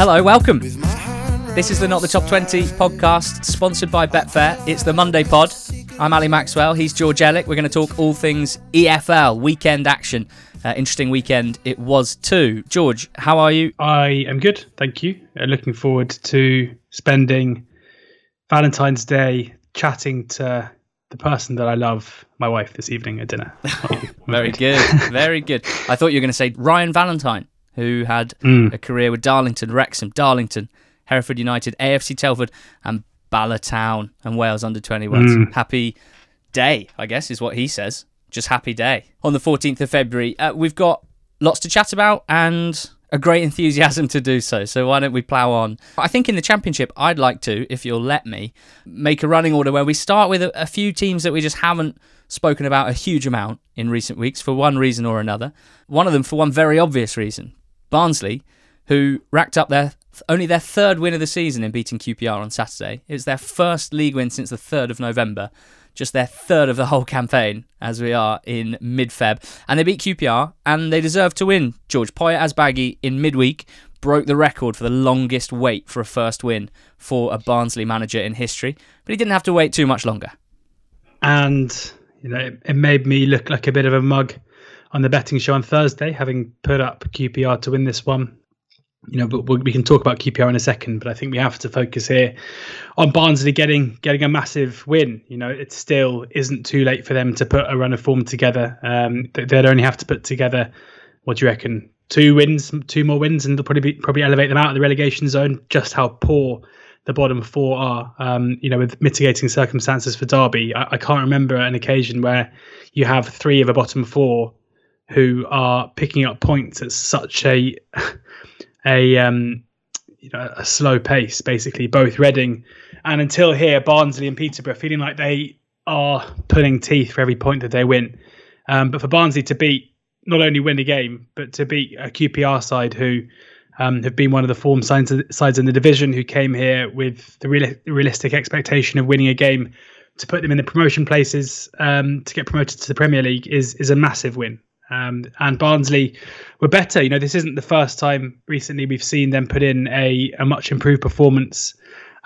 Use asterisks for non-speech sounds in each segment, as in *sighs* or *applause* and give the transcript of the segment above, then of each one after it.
Hello, welcome. This is the Not the Top 20 podcast sponsored by Betfair. It's the Monday pod. I'm Ali Maxwell. He's George Elek. We're going to talk all things EFL, weekend action. Uh, interesting weekend it was too. George, how are you? I am good, thank you. Uh, looking forward to spending Valentine's Day chatting to the person that I love, my wife, this evening at dinner. *laughs* very good, very good. I thought you were going to say Ryan Valentine, who had mm. a career with Darlington, Wrexham, Darlington, Hereford United, AFC Telford, and Bala Town and Wales under 21s. Mm. Happy day, I guess, is what he says. Just happy day. On the 14th of February, uh, we've got lots to chat about and a great *laughs* enthusiasm to do so. So why don't we plough on? I think in the championship, I'd like to, if you'll let me, make a running order where we start with a, a few teams that we just haven't spoken about a huge amount in recent weeks for one reason or another. One of them for one very obvious reason. Barnsley, who racked up their only their third win of the season in beating QPR on Saturday. It was their first league win since the 3rd of November, just their third of the whole campaign as we are in mid Feb. And they beat QPR and they deserve to win. George Poya Asbaghi in midweek broke the record for the longest wait for a first win for a Barnsley manager in history, but he didn't have to wait too much longer. And you know, it made me look like a bit of a mug on the betting show on Thursday, having put up QPR to win this one you know, but we can talk about QPR in a second. But I think we have to focus here on Barnsley getting getting a massive win. You know, it still isn't too late for them to put a run of form together. Um, they'd only have to put together, what do you reckon, two wins, two more wins, and they'll probably be, probably elevate them out of the relegation zone. Just how poor the bottom four are. Um, you know, with mitigating circumstances for Derby, I, I can't remember an occasion where you have three of a bottom four who are picking up points at such a a um, you know a slow pace, basically both Reading and until here Barnsley and Peterborough feeling like they are pulling teeth for every point that they win. Um, but for Barnsley to beat not only win a game but to beat a QPR side who um, have been one of the form sides, sides in the division who came here with the real, realistic expectation of winning a game to put them in the promotion places um, to get promoted to the Premier League is is a massive win. Um, and Barnsley were better. You know, this isn't the first time recently we've seen them put in a, a much improved performance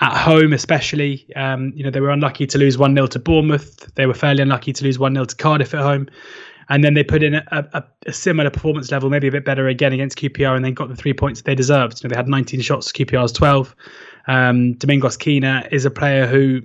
at home, especially. Um, you know, they were unlucky to lose 1 0 to Bournemouth. They were fairly unlucky to lose 1 0 to Cardiff at home. And then they put in a, a, a, similar performance level, maybe a bit better again against QPR, and then got the three points they deserved. You know, they had 19 shots, QPR's 12. Um, Domingos Quina is a player who,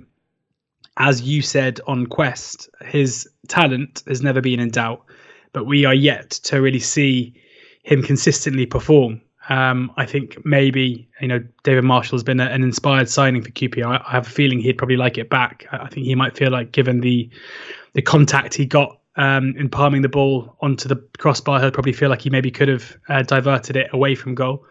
as you said on Quest, his talent has never been in doubt but we are yet to really see him consistently perform. Um, I think maybe you know David Marshall's been a, an inspired signing for QPR. I, have a feeling he'd probably like it back. I, think he might feel like given the the contact he got um, in palming the ball onto the crossbar, he'll probably feel like he maybe could have uh, diverted it away from goal.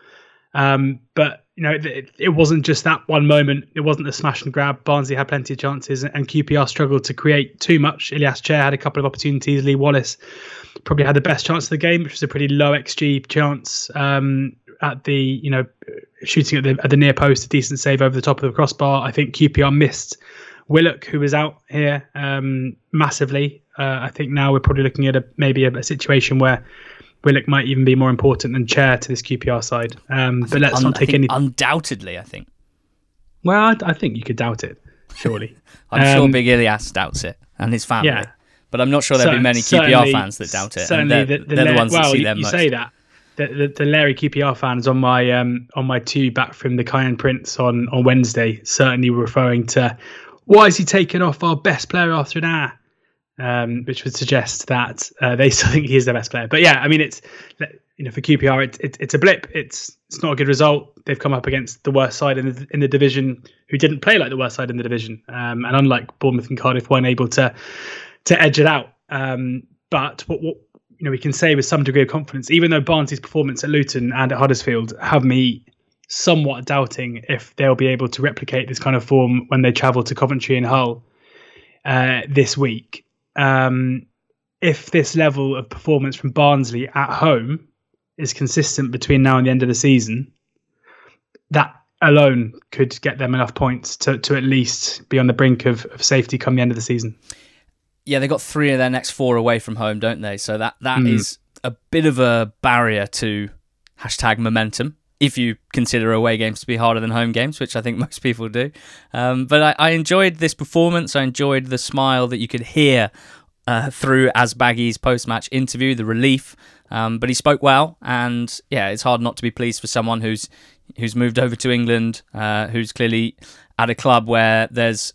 Um, but you know, it, it, wasn't just that one moment. It wasn't the smash and grab. Barnsley had plenty of chances, and QPR struggled to create too much. Ilias Chair had a couple of opportunities. Lee Wallace probably had the best chance of the game, which was a pretty low xG chance um, at the you know shooting at the at the near post, a decent save over the top of the crossbar. I think QPR missed Willock, who was out here um, massively. Uh, I think now we're probably looking at a maybe a, a situation where Willock might even be more important than Chair to this QPR side. Um, but let's un- not take any. Undoubtedly, I think. Well, I, I, think you could doubt it. Surely, *laughs* I'm um, sure Big Ilias doubts it and his family. Yeah. But I'm not sure there'll so, be many QPR fans that doubt it. Certainly, they're, the, the, they're the ones well, that see you, them you most. say that. The, the, the Larry QPR fans on my um, on my two back from the Cayenne Prince on, on Wednesday certainly were referring to why is he taking off our best player after an hour? Um, which would suggest that uh, they *laughs* still think he is their best player. But yeah, I mean, it's you know for QPR, it's it, it's a blip. It's it's not a good result. They've come up against the worst side in the in the division, who didn't play like the worst side in the division, um, and unlike Bournemouth and Cardiff, weren't able to to edge it out. Um, but what, what you know we can say with some degree of confidence, even though Barnsley's performance at Luton and at Huddersfield have me somewhat doubting if they'll be able to replicate this kind of form when they travel to Coventry and Hull uh, this week um, if this level of performance from Barnsley at home is consistent between now and the end of the season, that alone could get them enough points to, to at least be on the brink of, of safety come the end of the season. Yeah, they've got three of their next four away from home, don't they? So that that mm. is a bit of a barrier to hashtag momentum. If you consider away games to be harder than home games, which I think *laughs* most people do. Um, but I, I, enjoyed this performance. I enjoyed the smile that you could hear uh, through Asbaghi's post-match interview, the relief. Um, but he spoke well, and yeah, it's hard not to be pleased for someone who's who's moved over to England, uh, who's clearly at a club where there's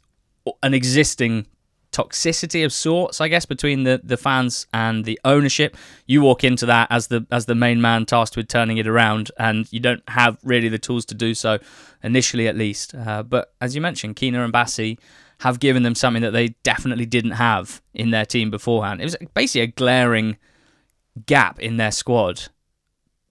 an existing toxicity of sorts, I guess, between the, the fans and the ownership. You walk into that as the as the main man tasked with turning it around, and you don't have really the tools to do so initially, at least. Uh, but as you mentioned, Quina and Bassi have given them something that they definitely didn't have in their team beforehand. It was basically a glaring gap in their squad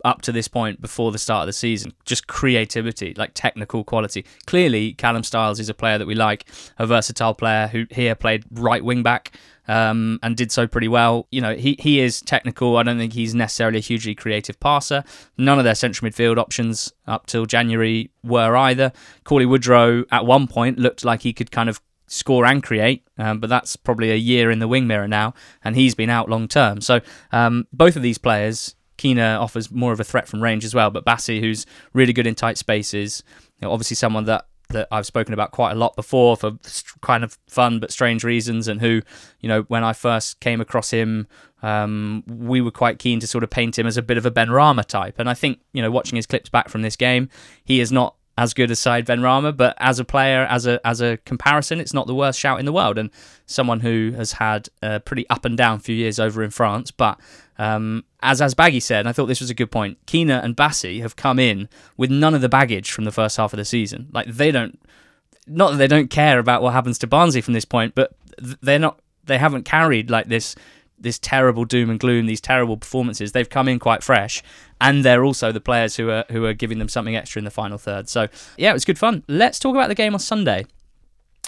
up to this point before the start of the season. Just creativity, like technical quality. Clearly, Callum Styles is a player that we like, a versatile player who here played right wing back um, and did so pretty well. You know, he, he is technical. I don't think he's necessarily a hugely creative passer. None of their central midfield options up till January were either. Cauley Woodrow at one point looked like he could kind of score and create, um, but that's probably a year in the wing mirror now, and he's been out long term. So um, both of these players Quina offers more of a threat from range as well, but Bassi, who's really good in tight spaces, you know, obviously someone that that I've spoken about quite a lot before for kind of fun but strange reasons, and who, you know, when I first came across him, um, we were quite keen to sort of paint him as a bit of a Benrahma type. And I think, you know, watching his clips back from this game, he is not as good as Said Benrahma, but as a player, as a as a comparison, it's not the worst shout in the world. And someone who has had a pretty up and down few years over in France, but um, as Asbaghi said, and I thought this was a good point, Quina and Bassi have come in with none of the baggage from the first half of the season. Like they don't, not that they don't care about what happens to Barnsley from this point, but they're not, they haven't carried like this this terrible doom and gloom, these terrible performances. They've come in quite fresh, and they're also the players who are who are giving them something extra in the final third. So yeah, it was good fun. Let's talk about the game on Sunday.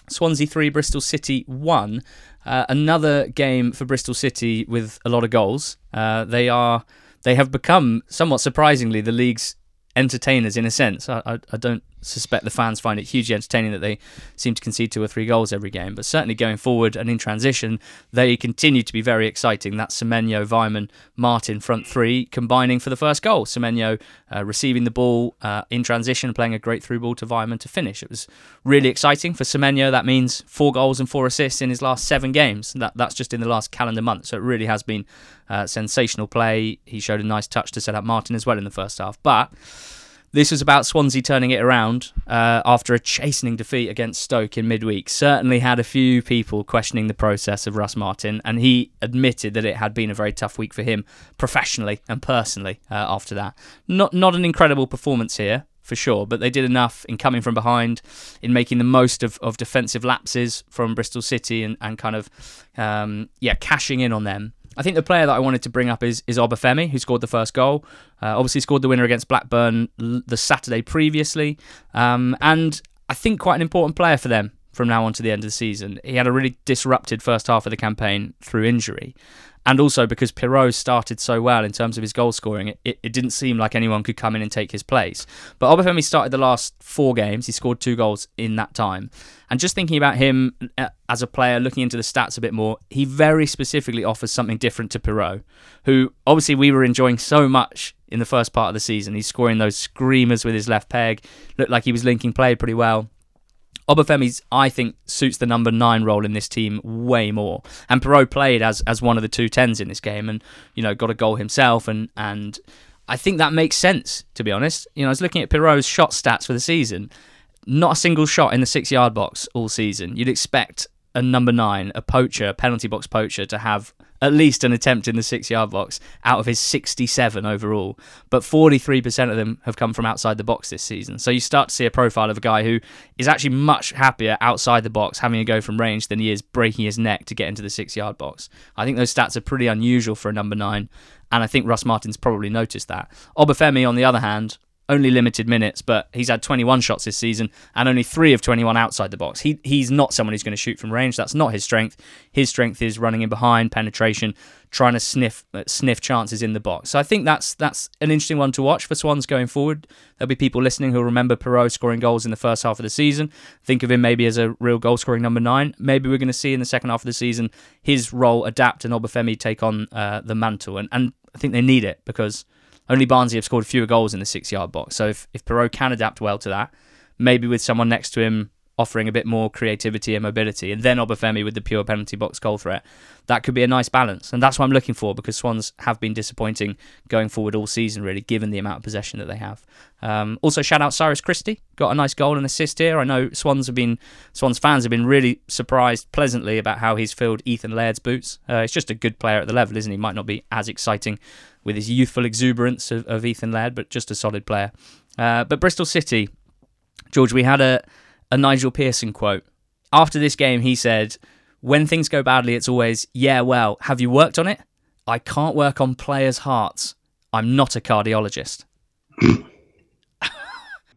Swansea three, Bristol City one. Uh, another game for Bristol City with a lot of goals. Uh, they are they have become somewhat surprisingly the league's entertainers in a sense. I, I, I don't suspect the fans find it hugely entertaining that they seem to concede two or three goals every game. But certainly going forward and in transition, they continue to be very exciting. That's Semenyo, Weimann, Martin front three combining for the first goal. Semenyo uh, receiving the ball uh, in transition, playing a great through ball to Weimann to finish. It was really exciting for Semenyo. That means four goals and four assists in his last seven games. That that's just in the last calendar month. So it really has been uh, sensational play. He showed a nice touch to set up Martin as well in the first half, but. This was about Swansea turning it around uh, after a chastening defeat against Stoke in midweek. Certainly had a few people questioning the process of Russ Martin, and he admitted that it had been a very tough week for him professionally and personally uh, after that. Not not an incredible performance here, for sure, but they did enough in coming from behind, in making the most of, of defensive lapses from Bristol City and, and kind of, um, yeah, cashing in on them. I think the player that I wanted to bring up is is Obafemi, who scored the first goal. Uh, obviously, scored the winner against Blackburn the Saturday previously, um, and I think quite an important player for them from now on to the end of the season. He had a really disrupted first half of the campaign through injury, and also because Piroe started so well in terms of his goal scoring, it, it didn't seem like anyone could come in and take his place. But Obafemi started the last four games. He scored two goals in that time. And just thinking about him uh, as a player, looking into the stats a bit more, he very specifically offers something different to Piroe, who obviously we were enjoying so much in the first part of the season. He's scoring those screamers with his left peg, looked like he was linking play pretty well. Obafemi's, I think, suits the number nine role in this team way more. And Piroe played as as one of the two tens in this game, and you know got a goal himself, and and I think that makes sense to be honest. You know, I was looking at Piroe's shot stats for the season. Not a single shot in the six yard box all season. You'd expect a number nine, a poacher, a penalty box poacher, to have at least an attempt in the six yard box out of his 67 overall. But 43% of them have come from outside the box this season. So you start to see a profile of a guy who is actually much happier outside the box having a go from range than he is breaking his neck to get into the six yard box. I think those stats are pretty unusual for a number nine. And I think Russ Martin's probably noticed that. Obafemi, on the other hand, only limited minutes, but he's had 21 shots this season and only three of 21 outside the box. He he's not someone who's going to shoot from range. That's not his strength. His strength is running in behind, penetration, trying to sniff uh, sniff chances in the box. So I think that's that's an interesting one to watch for Swans going forward. There'll be people listening who'll remember Piroe scoring goals in the first half of the season. Think of him maybe as a real goal scoring number nine. Maybe we're going to see in the second half of the season his role adapt and Obafemi take on uh, the mantle. And and I think they need it because Only Barnsley have scored fewer goals in the six yard box. So if, if Piroe can adapt well to that, maybe with someone next to him offering a bit more creativity and mobility, and then Obafemi with the pure penalty box goal threat. That could be a nice balance, and that's what I'm looking for because Swans have been disappointing going forward all season, really, given the amount of possession that they have. Um, also, shout out Cyrus Christie, got a nice goal and assist here. I know Swans have been Swans fans have been really surprised pleasantly about how he's filled Ethan Laird's boots. Uh, he's just a good player at the level, isn't he? Might not be as exciting with his youthful exuberance of, of Ethan Laird, but just a solid player. Uh, but Bristol City, George, we had a a Nigel Pearson quote. After this game, he said, When things go badly, it's always, yeah, well, have you worked on it? I can't work on players' hearts. I'm not a cardiologist. *laughs* I,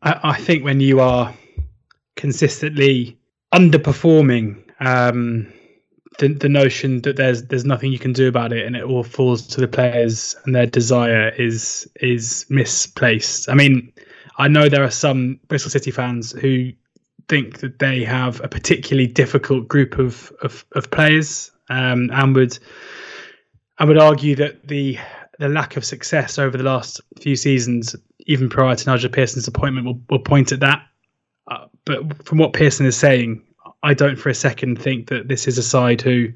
I, think when you are consistently underperforming, um, the, the notion that there's there's nothing you can do about it and it all falls to the players and their desire is is misplaced. I mean, I know there are some Bristol City fans who think that they have a particularly difficult group of of, of players, um, and would I would argue that the the lack of success over the last few seasons, even prior to Nigel Pearson's appointment, will, will point at that. Uh, but from what Pearson is saying, I don't for a second think that this is a side who,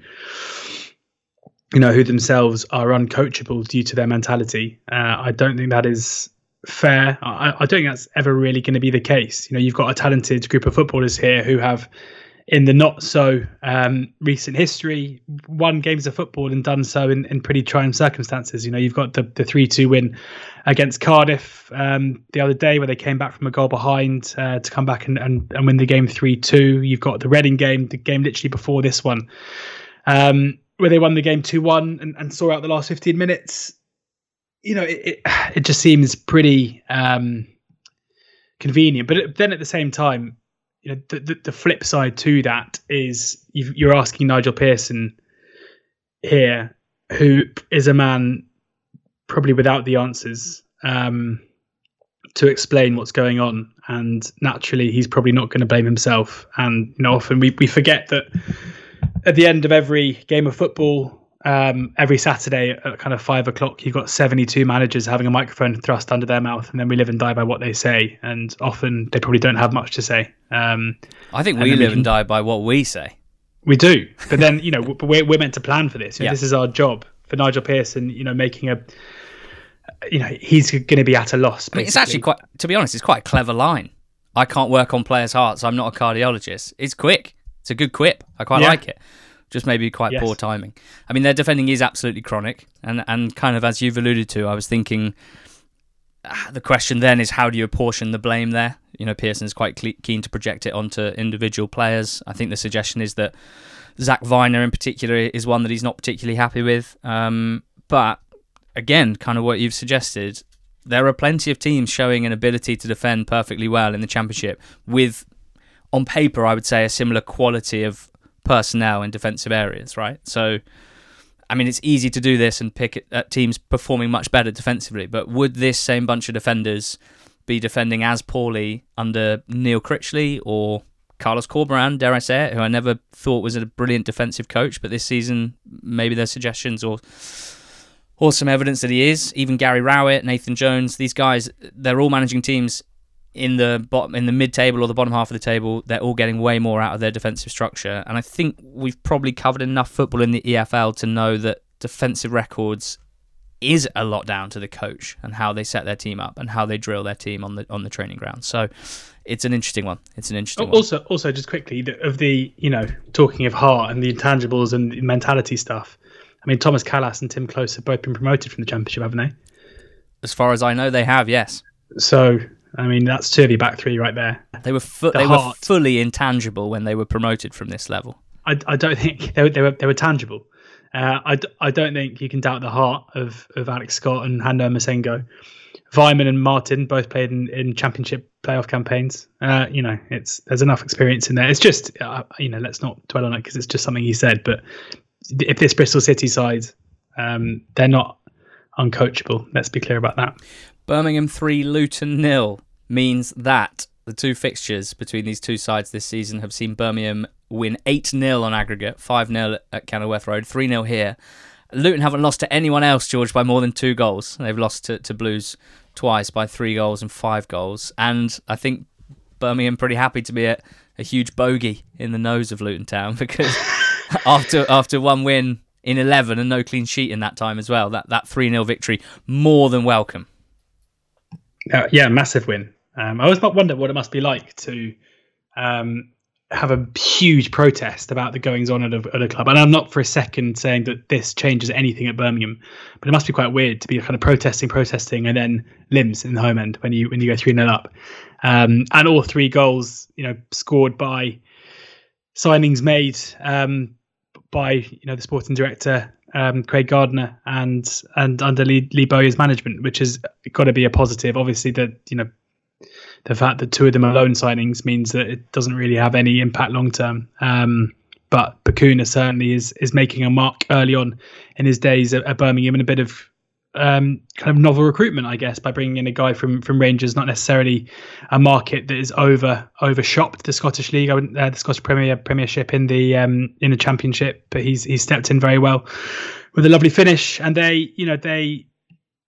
you know, who themselves are uncoachable due to their mentality. Uh, I don't think that is fair. I, I don't think that's ever really going to be the case. You know, you've got a talented group of footballers here who have, in the not so um, recent history, won games of football and done so in, in pretty trying circumstances. You know, you've got the the three two win against Cardiff um, the other day where they came back from a goal behind uh, to come back and, and, and win the game three two. You've got the Reading game, the game literally before this one. Um, where they won the game 2 1 and, and saw out the last 15 minutes you know, it, it, *sighs* it just seems pretty um, convenient. But then at the same time, you know, the, the, the flip side to that is you're asking Nigel Pearson here, who is a man probably without the answers um, to explain what's going on, and naturally he's probably not going to blame himself. And you know, often we we forget that at the end of every game of football, um, every Saturday at kind of five o'clock, you've got 72 managers having a microphone thrust under their mouth, and then we live and die by what they say. And often they probably don't have much to say. Um, I think we live we can, and die by what we say. We do, but then you know *laughs* we're we're meant to plan for this. You know, yeah. This is our job for Nigel Pearson. You know, making a you know he's going to be at a loss. I mean, it's actually quite, to be honest, it's quite a clever line. I can't work on players' hearts. I'm not a cardiologist. It's quick. It's a good quip. I quite yeah. like it just maybe quite yes. poor timing. I mean, their defending is absolutely chronic, and and kind of as you've alluded to, I was thinking ah, the question then is how do you apportion the blame there? You know, Pearson's quite keen to project it onto individual players. I think the suggestion is that Zak Vyner in particular is one that he's not particularly happy with. Um, but again, kind of what you've suggested, there are plenty of teams showing an ability to defend perfectly well in the championship with on paper, I would say, a similar quality of personnel in defensive areas, right? So, I mean, it's easy to do this and pick at uh, teams performing much better defensively, but would this same bunch of defenders be defending as poorly under Neil Critchley or Carlos Corberán, dare I say it, who I never thought was a brilliant defensive coach, but this season maybe there's suggestions or or some evidence that he is. Even Gary Rowett, Nathan Jones, these guys, they're all managing teams in the bottom in the mid table or the bottom half of the table, they're all getting way more out of their defensive structure. And I think we've probably covered enough football in the EFL to know that defensive records is a lot down to the coach and how they set their team up and how they drill their team on the on the training ground. So it's an interesting one. It's an interesting also, one. Also, just quickly of the you know talking of heart and the intangibles and the mentality stuff. I mean, Thomas Kalas and Timm Klose have both been promoted from the championship, haven't they? As far as I know, they have. Yes. So I mean, that's two of your back three right there. They were fu- the they heart. were fully intangible when they were promoted from this level. I, I don't think *laughs* they were, they were they were tangible. Uh, I, I don't think you can doubt the heart of, of Alex Scott and Han-Noah Massengo. Weimann and Martin both played in, in championship playoff campaigns. Uh, you know, it's there's enough experience in there. It's just uh, you know, let's not dwell on it because it's just something he said. But if this Bristol City side, um, they're not uncoachable. Let's be clear about that. Birmingham 3, Luton nil means that the two fixtures between these two sides this season have seen Birmingham win 8 0 on aggregate, 5 0 at Kenilworth Road, 3 0 here. Luton haven't lost to anyone else, George, by more than two goals. They've lost to, to Blues twice by three goals and five goals. And I think Birmingham pretty happy to be a, a huge bogey in the nose of Luton Town *laughs* because *laughs* after after one win in 11 and no clean sheet in that time as well, that, that 3 0 victory, more than welcome. Uh, yeah, massive win. Um, I always wonder what it must be like to um, have a huge protest about the goings on at a, at a, club. And I'm not for a second saying that this changes anything at Birmingham, but it must be quite weird to be kind of protesting, protesting, and then limbs in the home end when you when you go three 0 up. Um, and all three goals, you know, scored by signings made um, by you know the sporting director um, Craig Gardner and and under Lee, Lee Bowyer's management, which has got to be a positive. Obviously, that you know the fact that two of them are loan signings means that it doesn't really have any impact long term. Um, but Bacuna certainly is is making a mark early on in his days at, at Birmingham and a bit of um, kind of novel recruitment, I guess, by bringing in a guy from from Rangers, not necessarily a market that is over over shopped the Scottish League, uh, the Scottish Premier Premiership in the um, in the Championship, but he's he's stepped in very well with a lovely finish, and they you know they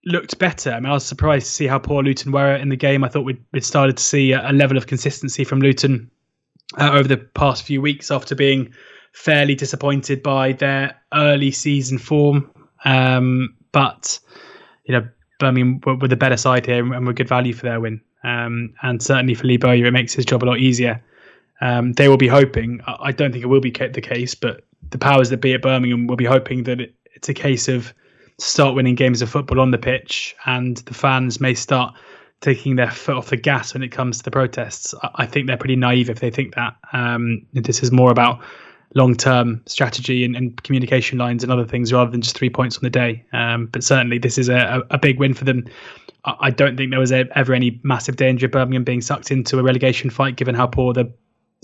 looked better. I mean, I was surprised to see how poor Luton were in the game. I thought we'd, we'd started to see a, a level of consistency from Luton uh, over the past few weeks after being fairly disappointed by their early season form. Um, but you know, Birmingham were, were, the better side here and were good value for their win. Um, and certainly for Lee Bowyer, it makes his job a lot easier. Um, they will be hoping. I don't think it will be the case, but the powers that be at Birmingham will be hoping that it, it's a case of start winning games of football on the pitch, and the fans may start taking their foot off the gas when it comes to the protests. I think they're pretty naive if they think that. Um, this is more about long term strategy and, and, communication lines and other things rather than just three points on the day. Um, but certainly, this is a, a, big win for them. I don't think there was ever any massive danger of Birmingham being sucked into a relegation fight, given how poor the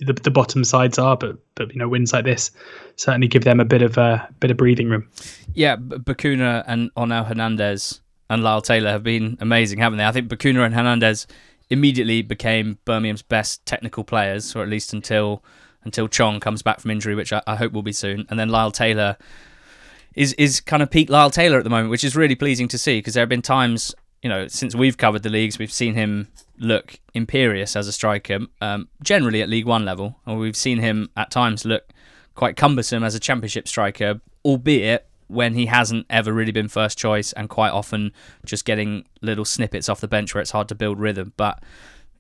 the, the bottom sides are, but but you know wins like this certainly give them a bit of a uh, bit of breathing room. Yeah, Bacuna and Onel Hernandez and Lyle Taylor have been amazing, haven't they? I think Bacuna and Hernandez immediately became Birmingham's best technical players, or at least until until Chong comes back from injury, which I, I hope will be soon. And then Lyle Taylor is is kind of peak Lyle Taylor at the moment, which is really pleasing to see because there have been times you know, since we've covered the leagues, we've seen him look imperious as a striker, um, generally at League One level, and we've seen him at times look quite cumbersome as a Championship striker, albeit when he hasn't ever really been first choice, and quite often just getting little snippets off the bench where it's hard to build rhythm. But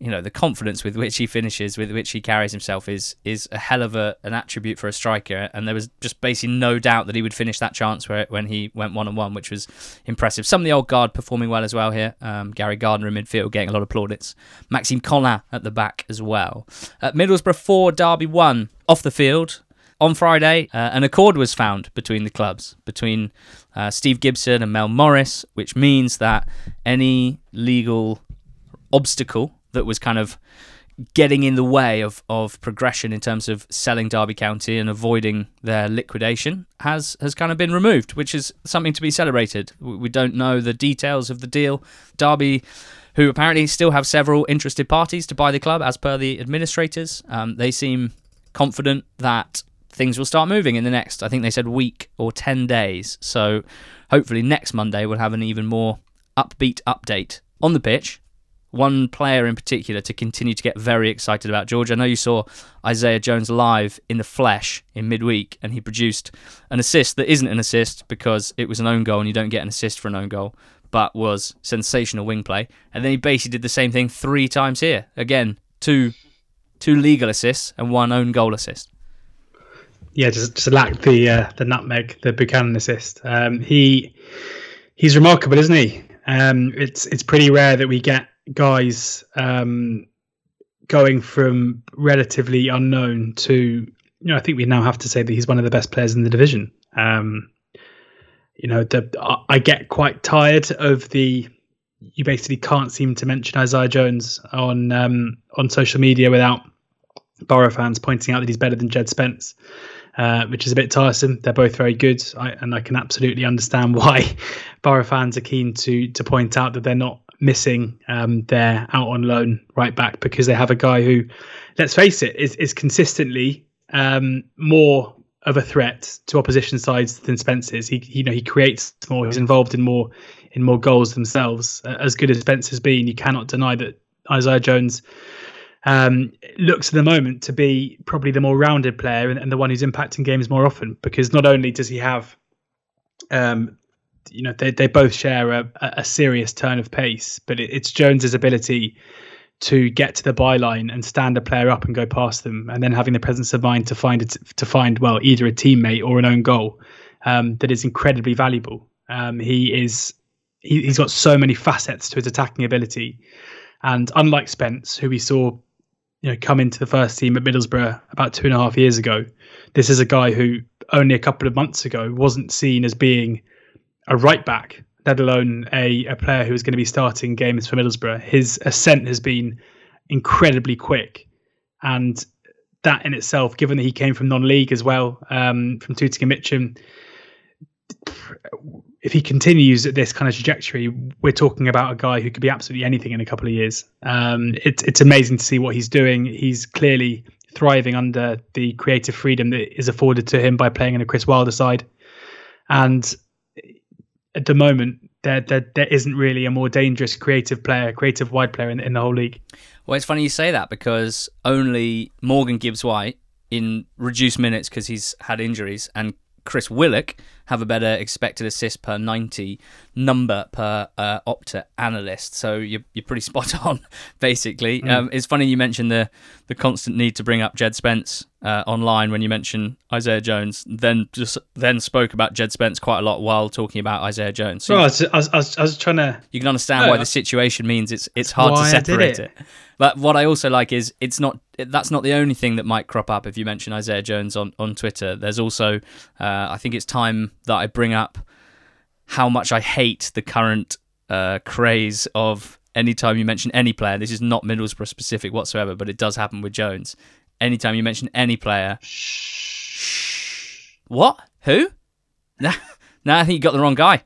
you know the confidence with which he finishes, with which he carries himself, is is a hell of a, an attribute for a striker. And there was just basically no doubt that he would finish that chance where when he went one on one, which was impressive. Some of the old guard performing well as well here. Um, Gary Gardner in midfield getting a lot of plaudits. Maxime Colin at the back as well. At Middlesbrough four, Derby one off the field. On Friday, uh, an accord was found between the clubs, between uh, Steve Gibson and Mel Morris, which means that any legal obstacle that was kind of getting in the way of, of progression in terms of selling Derby County and avoiding their liquidation has has kind of been removed, which is something to be celebrated. We don't know the details of the deal. Derby, who apparently still have several interested parties to buy the club, as per the administrators, um, they seem confident that things will start moving in the next. I think they said week or ten days. So hopefully next Monday we'll have an even more upbeat update on the pitch one player in particular to continue to get very excited about. George, I know you saw Isaiah Jones live in the flesh in midweek, and he produced an assist that isn't an assist because it was an own goal, and you don't get an assist for an own goal, but was sensational wing play. And then he basically did the same thing three times here. Again, two two legal assists and one own goal assist. Yeah, just just lacked the uh, the nutmeg, the Buchanan assist. Um, he he's remarkable, isn't he? Um, it's it's pretty rare that we get guys um, going from relatively unknown to, you know, I think we now have to say that he's one of the best players in the division. Um, you know, the, I get quite tired of the. You basically can't seem to mention Isaiah Jones on um, on social media without Borough fans pointing out that he's better than Jed Spence. Uh, which is a bit tiresome. They're both very good, I, and I can absolutely understand *laughs* why Borough fans are keen to to point out that they're not missing um, their out on loan right back because they have a guy who, let's face it, is is consistently um, more of a threat to opposition sides than Spence is. He, you know, he creates more. He's involved in more in more goals themselves. As good as Spence has been, you cannot deny that Isaiah Jones um, looks at the moment to be probably the more rounded player and, and, the one who's impacting games more often. Because not only does he have, um, you know, they they both share a, a serious turn of pace, but it, it's Jones's ability to get to the byline and stand a player up and go past them, and then having the presence of mind to find it to find well either a teammate or an own goal um, that is incredibly valuable. Um, he is he, has got so many facets to his attacking ability, and unlike Spence, who we saw you know come into the first team at Middlesbrough about two and a half years ago, this is a guy who only a couple of months ago wasn't seen as being a right back let alone a, a player who is going to be starting games for Middlesbrough. His ascent has been incredibly quick. And that in itself, given that he came from non-league as well, um, from Tooting and Mitcham, if he continues at this kind of trajectory, we're talking about a guy who could be absolutely anything in a couple of years. Um, it's it's amazing to see what he's doing. He's clearly thriving under the creative freedom that is afforded to him by playing in a Chris Wilder side, and at the moment there, there there isn't really a more dangerous creative player, creative wide player in, in the whole league. Well, it's funny you say that because only Morgan Gibbs White in reduced minutes because he's had injuries and Chris Willock have a better expected assist per 90 number per uh, Opta analyst. So you're, you're pretty *laughs* spot on, basically. Mm. Um, it's funny you mentioned the, the constant need to bring up Jed Spence uh, online when you mentioned Isaiah Jones, then just then spoke about Jed Spence quite a lot while talking about Isaiah Jones. So well, I, was, I, was, I was trying to. You can understand why the situation means it's it's hard to separate it. it. But what I also like is it's not that's not the only thing that might crop up if you mention Isaiah Jones on on Twitter. There's also uh, I think it's time that I bring up how much I hate the current uh, craze of anytime you mention any player. This is not Middlesbrough specific whatsoever, but it does happen with Jones anytime you mention any player. Shh. What? Who? *laughs* Nah, nah, I think you got the wrong guy.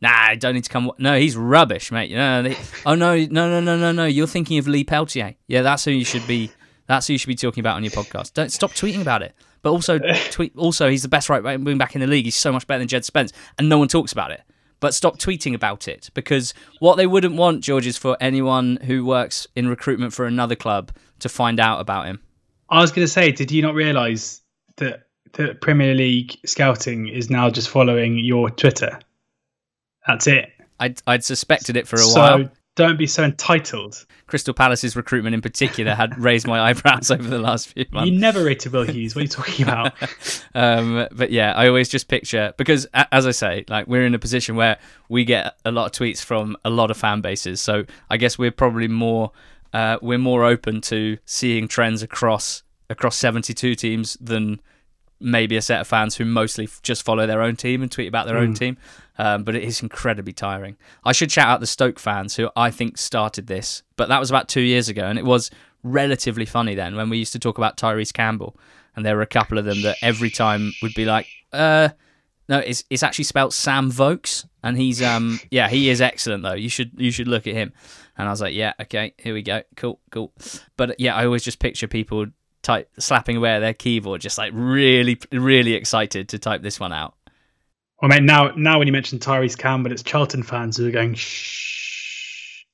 Nah, I don't need to come. No, he's rubbish, mate. No, they, oh no, no, no, no, no, no. You're thinking of Lee Peltier. Yeah, that's who you should be. That's who you should be talking about on your podcast. Don't stop tweeting about it. But also *laughs* tweet. Also, he's the best right wing back in the league. He's so much better than Jed Spence, and no one talks about it. But stop tweeting about it because what they wouldn't want, George, is for anyone who works in recruitment for another club to find out about him. I was going to say, did you not realise that the Premier League scouting is now just following your Twitter? That's it. I'd, I'd suspected it for a so while. Don't be so entitled. Crystal Palace's recruitment in particular had raised my eyebrows over the last few months. You never rated Will Hughes. What are you talking *laughs* about? um, but yeah, I always just picture because, as I say, like we're in a position where we get a lot of tweets from a lot of fan bases. So I guess we're probably more uh, we're more open to seeing trends across across 72 teams than maybe a set of fans who mostly just follow their own team and tweet about their mm. own team. Um, but it is incredibly tiring. I should shout out the Stoke fans who I think started this, but that was about two years ago, and it was relatively funny then when we used to talk about Tyrese Campbell, and there were a couple of them that every time would be like, uh, no, it's it's actually spelt Sam Vokes, and he's um yeah he is excellent though. You should you should look at him. And I was like, yeah, okay, here we go, cool, cool. But yeah, I always just picture people type slapping away at their keyboard, just like really really excited to type this one out. Well, mate, now now when you mention Tyrese Campbell, it's Charlton fans who are going shh.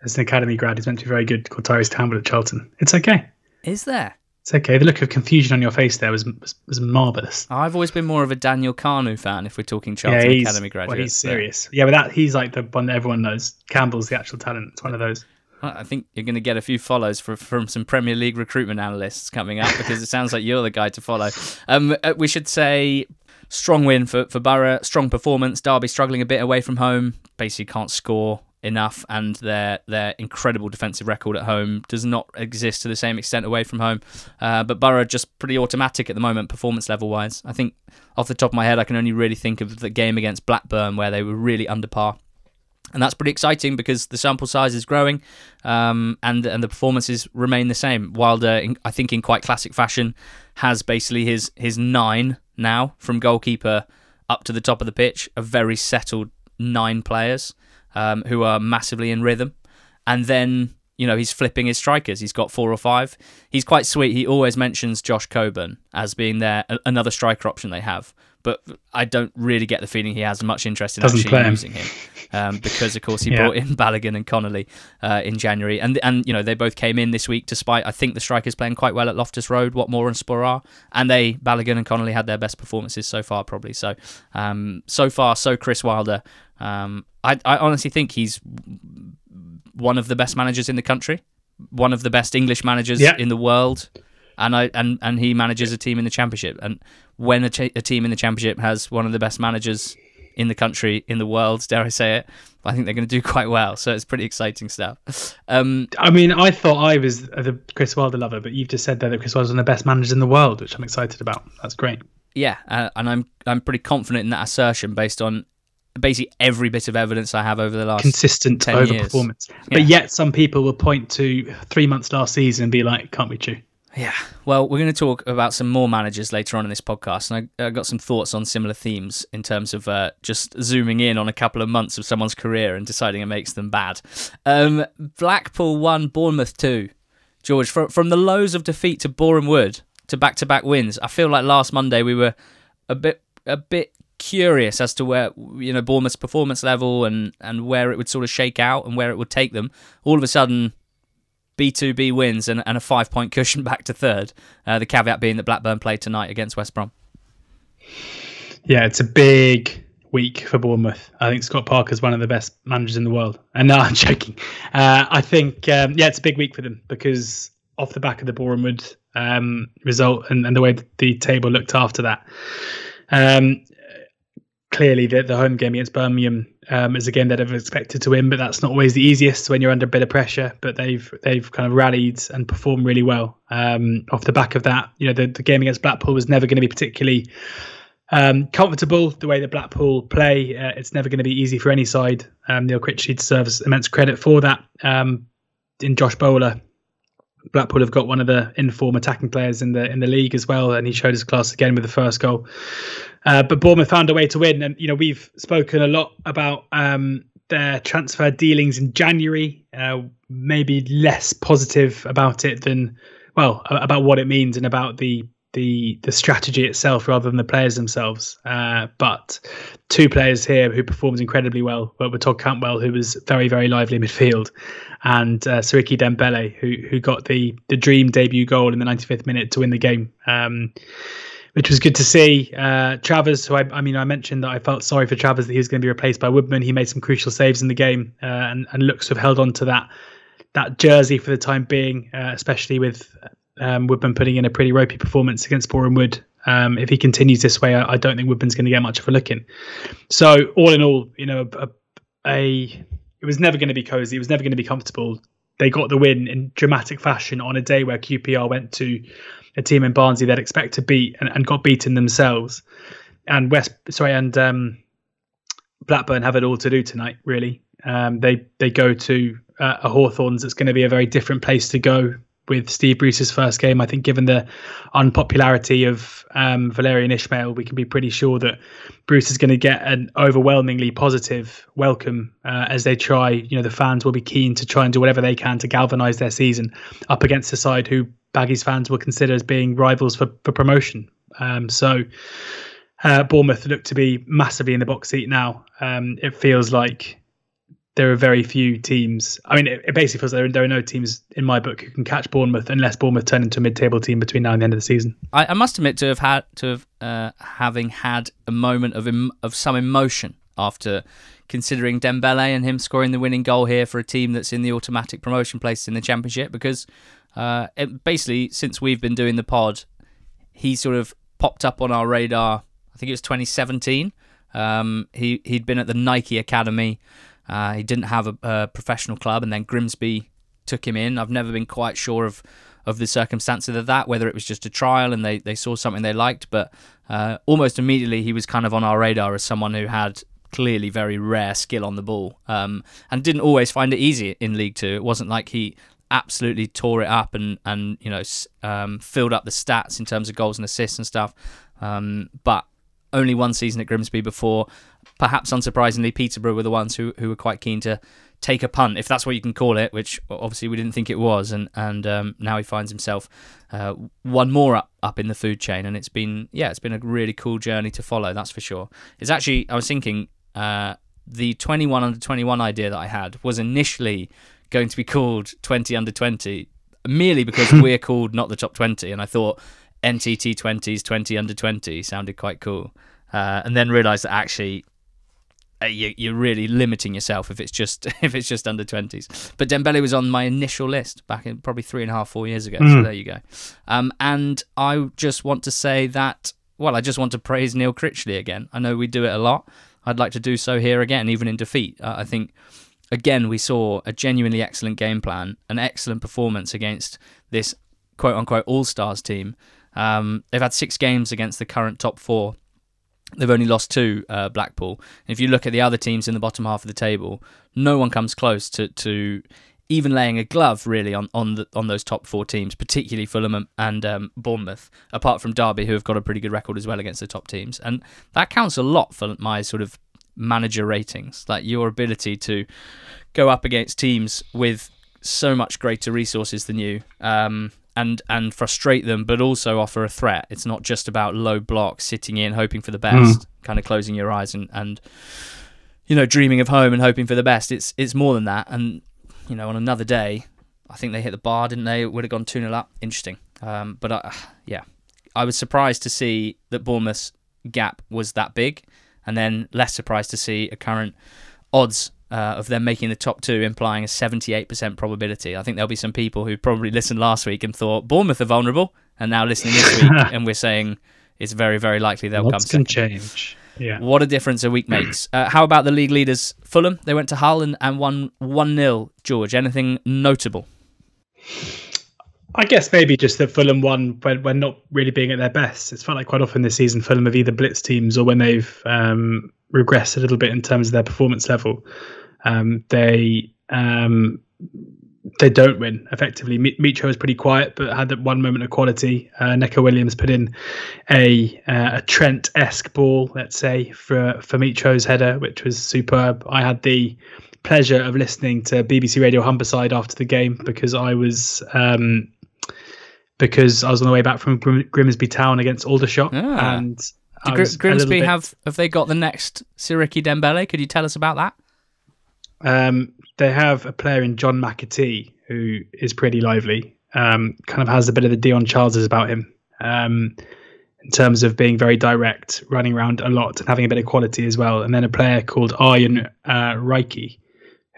There's an academy grad who's meant to be very good called Tyrese Campbell at Charlton. It's okay. Is there? It's okay. The look of confusion on your face there was was, was marvelous. I've always been more of a Daniel Kanu fan. If we're talking Charlton yeah, Academy graduate, well, he's serious. Yeah, but that he's like the one that everyone knows. Campbell's the actual talent. It's one of those. I think you're going to get a few follows for, from some Premier League recruitment analysts coming up because it sounds like you're the guy to follow. Um, uh, we should say strong win for, for Borough, strong performance. Derby struggling a bit away from home, basically can't score enough, and their their incredible defensive record at home does not exist to the same extent away from home. Uh, but Borough just pretty automatic at the moment, performance level wise. I think off the top of my head, I can only really think of the game against Blackburn where they were really under par. And that's pretty exciting because the sample size is growing, um, and and the performances remain the same. Wilder, in, I think, in quite classic fashion, has basically his his nine now from goalkeeper up to the top of the pitch, a very settled nine players um, who are massively in rhythm. And then you know he's flipping his strikers. He's got four or five. He's quite sweet. He always mentions Josh Coburn as being there another striker option they have, but I don't really get the feeling he has much interest in Doesn't actually him. using him. Um, *laughs* because of course he yeah. brought in Balogun and Connolly uh, in January, and and you know they both came in this week despite I think the strikers playing quite well at Loftus Road, Watmore and Sporar, and they Balogun and Connolly had their best performances so far probably. So um, so far so Chris Wilder. Um, I I honestly think he's one of the best managers in the country, one of the best English managers yeah. in the world, and I and and he manages a team in the championship. And when a, a team in the championship has one of the best managers in the country, in the world, dare I say it, I think they're going to do quite well. So it's pretty exciting stuff. Um, I mean, I thought I was the Chris Wilder lover, but you've just said there that Chris Wilder's one of the best managers in the world, which I'm excited about. That's great. Yeah, uh, and I'm I'm pretty confident in that assertion based on basically every bit of evidence I have over the last consistent overperformance. Yeah. But yet, some people will point to three months last season and be like, "Can't we chew?" Yeah. Well, we're going to talk about some more managers later on in this podcast, and I, I got some thoughts on similar themes in terms of uh, just zooming in on a couple of months of someone's career and deciding it makes them bad. Um, Blackpool one, Bournemouth two. George, from from the lows of defeat to Boreham Wood to back to back wins, I feel like last Monday we were a bit a bit curious as to where you know Bournemouth's performance level and and where it would sort of shake out and where it would take them. All of a sudden, B2B wins and, and a five point cushion *laughs* back to third. Uh, the caveat being that Blackburn played tonight against West Brom. Yeah, it's a big week for Bournemouth. I think Scott Parker's one of the best managers in the world. And no, *laughs* I'm joking. Uh, I think, um, yeah, it's a big week for them because off the back of the Bournemouth um, result and, and, the way the table looked after that. Um, clearly the, the home game against Birmingham um, is a game that I've expected to win, but that's not always the easiest when you're under a bit of pressure. But they've they've kind of rallied and performed really well um, off the back of that. You know, the, the game against Blackpool was never going to be particularly um, comfortable. The way that Blackpool play, uh, it's never going to be easy for any side. Um, Neil Critchley deserves immense credit for that. Um, in Josh Bowler, Blackpool have got one of the inform attacking players in the in the league as well, and he showed his class again with the first goal. Uh, but Bournemouth found a way to win, and you know we've spoken a lot about um, their transfer dealings in January. Uh, maybe less positive about it than well about what it means and about the the the strategy itself rather than the players themselves. Uh, but two players here who performed incredibly well were Todd Cantwell, who was very very lively in midfield, and uh, Siriki Dembele, who who got the the dream debut goal in the 95th minute to win the game. Um, which was good to see. Uh, Travers, who I, I, mean, I mentioned that I felt sorry for Travers that he was going to be replaced by Woodman. He made some crucial saves in the game uh, and, and looks to have held on to that that jersey for the time being, uh, especially with um, Woodman putting in a pretty ropey performance against Boreham Wood. Um, if he continues this way, I, I don't think Woodman's going to get much of a look in. So all in all, you know, a, a it was never going to be cozy. It was never going to be comfortable. They got the win in dramatic fashion on a day where QPR went to a team in Barnsley they'd expect to beat and, and got beaten themselves. And West, sorry, and um, Blackburn have it all to do tonight. Really, um, they they go to uh, a Hawthorns. It's going to be a very different place to go with Steve Bruce's first game. I think, given the unpopularity of um, Valérien Ismaël, we can be pretty sure that Bruce is going to get an overwhelmingly positive welcome uh, as they try. You know, the fans will be keen to try and do whatever they can to galvanise their season up against a side who Baggies fans will consider as being rivals for, for promotion. Um, so. Uh, Bournemouth look to be massively in the box seat now. Um, it feels like there are very few teams. I mean, it, it basically feels like there, there, are no teams in my book who can catch Bournemouth unless Bournemouth turn into a mid-table team between now and the end of the season. I, I must admit to have had to have uh, having had a moment of em- of some emotion after considering Dembele and him scoring the winning goal here for a team that's in the automatic promotion place in the Championship because uh, it, basically since we've been doing the pod, he sort of popped up on our radar. I think it was 2017. Um, he he'd been at the Nike Academy. Uh, he didn't have a, a, professional club, and then Grimsby took him in. I've never been quite sure of of the circumstances of that, whether it was just a trial and they, they saw something they liked, but uh, almost immediately he was kind of on our radar as someone who had clearly very rare skill on the ball um, and didn't always find it easy in League Two. It wasn't like he absolutely tore it up and and you know um, filled up the stats in terms of goals and assists and stuff. Um, but only one season at Grimsby before perhaps unsurprisingly, Peterborough were the ones who, who were quite keen to take a punt, if that's what you can call it, which obviously we didn't think it was, and and um, now he finds himself uh, one more up up in the food chain, and it's been yeah, it's been a really cool journey to follow, that's for sure. It's actually I was thinking uh, the 21 under 21 idea that I had was initially going to be called 20 under 20 merely because *laughs* we're called not the top 20, and I thought NTT 20s 20 under 20 sounded quite cool, uh, and then realised that actually you, are really limiting yourself if it's just *laughs* if it's just under twenties. But Dembele was on my initial list back in probably three and a half, four years ago. Mm. So hmm. there you go. Um, and I just want to say that well, I just want to praise Neil Critchley again. I know we do it a lot. I'd like to do so here again, even in defeat. Uh, I think again we saw a genuinely excellent game plan, an excellent performance against this quote unquote all stars team. Um, they've had six games against the current top four They've only lost two, uh, Blackpool. And if you look at the other teams in the bottom half of the table, no one comes close to, to even laying a glove really on on the, on those top four teams, particularly Fulham and um, Bournemouth. Apart from Derby, who have got a pretty good record as well against the top teams, and that counts a lot for my sort of manager ratings. Like your ability to go up against teams with so much greater resources than you. Um, and and frustrate them, but also offer a threat. It's not just about low block, sitting in, hoping for the best, mm. kind of closing your eyes and, and you know dreaming of home and hoping for the best. It's it's more than that. And you know, on another day, I think they hit the bar, didn't they? It would have gone two 0 up. Interesting. Um, but I, yeah, I was surprised to see that Bournemouth's gap was that big, and then less surprised to see a current odds uh, of them making the top two, implying a 78% probability. I think there'll be some people who probably listened last week and thought Bournemouth are vulnerable, and now listening this week, *laughs* and we're saying it's very, very likely they'll What's come second. change. Yeah. What a difference a week *clears throat* makes. Uh, how about the league leaders, Fulham? They went to Hull and, and won 1 0. George, anything notable? I guess maybe just that Fulham won when, when not really being at their best. It's felt like quite often this season Fulham have either blitz teams or when they've um, regressed a little bit in terms of their performance level. Um, they um, they don't win effectively. Mitro was pretty quiet, but had that one moment of quality. Uh, Neco Williams put in a uh, a Trent esque ball, let's say, for for Mitro's header, which was superb. I had the pleasure of listening to BBC Radio Humberside after the game because I was um, because I was on the way back from Grimsby Town against Aldershot, ah. and Gr- Grimsby have have they got the next Siriki Dembele? Could you tell us about that? Um, they have a player in John McAtee who is pretty lively. Um, kind of has a bit of the Dion Charleses about him um, in terms of being very direct, running around a lot, and having a bit of quality as well. And then a player called Arjan uh, Raikhy,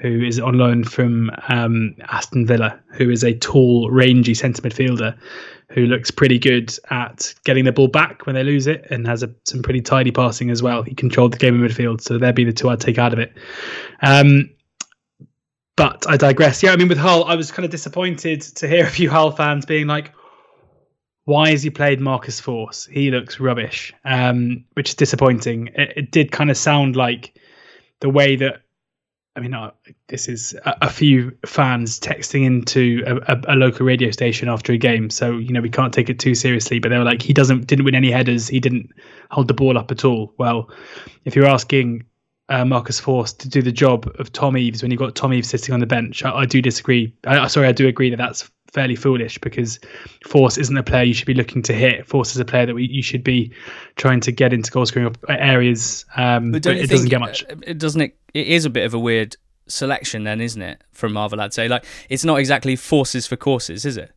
who is on loan from um, Aston Villa, who is a tall, rangy centre midfielder who looks pretty good at getting the ball back when they lose it and has a, some pretty tidy passing as well. He controlled the game in midfield, so there'd be the two I'd take out of it. Um, but I digress. Yeah, I mean, with Hull, I was kind of disappointed to hear a *laughs* few Hull fans being like, why has he played Marcus Forss? He looks rubbish, um, which is disappointing. It, it did kind of sound like the way that I mean, uh, this is a, a, few fans texting into a, a, a, local radio station after a game, so you know we can't take it too seriously. But they were like, he doesn't didn't win any headers, he didn't hold the ball up at all. Well, if you're asking uh, Marcus Forss to do the job of Tom Eaves when you've got Tom Eaves sitting on the bench, I, I do disagree. I, sorry, I do agree that that's fairly foolish because Forss isn't a player you should be looking to hit. Forss is a player that we, you should be trying to get into goal scoring areas. Um, but, but it doesn't get much. It doesn't. It, it is a bit of a weird selection, then, isn't it? From Marvel, I'd say like it's not exactly Forsses for courses, is it?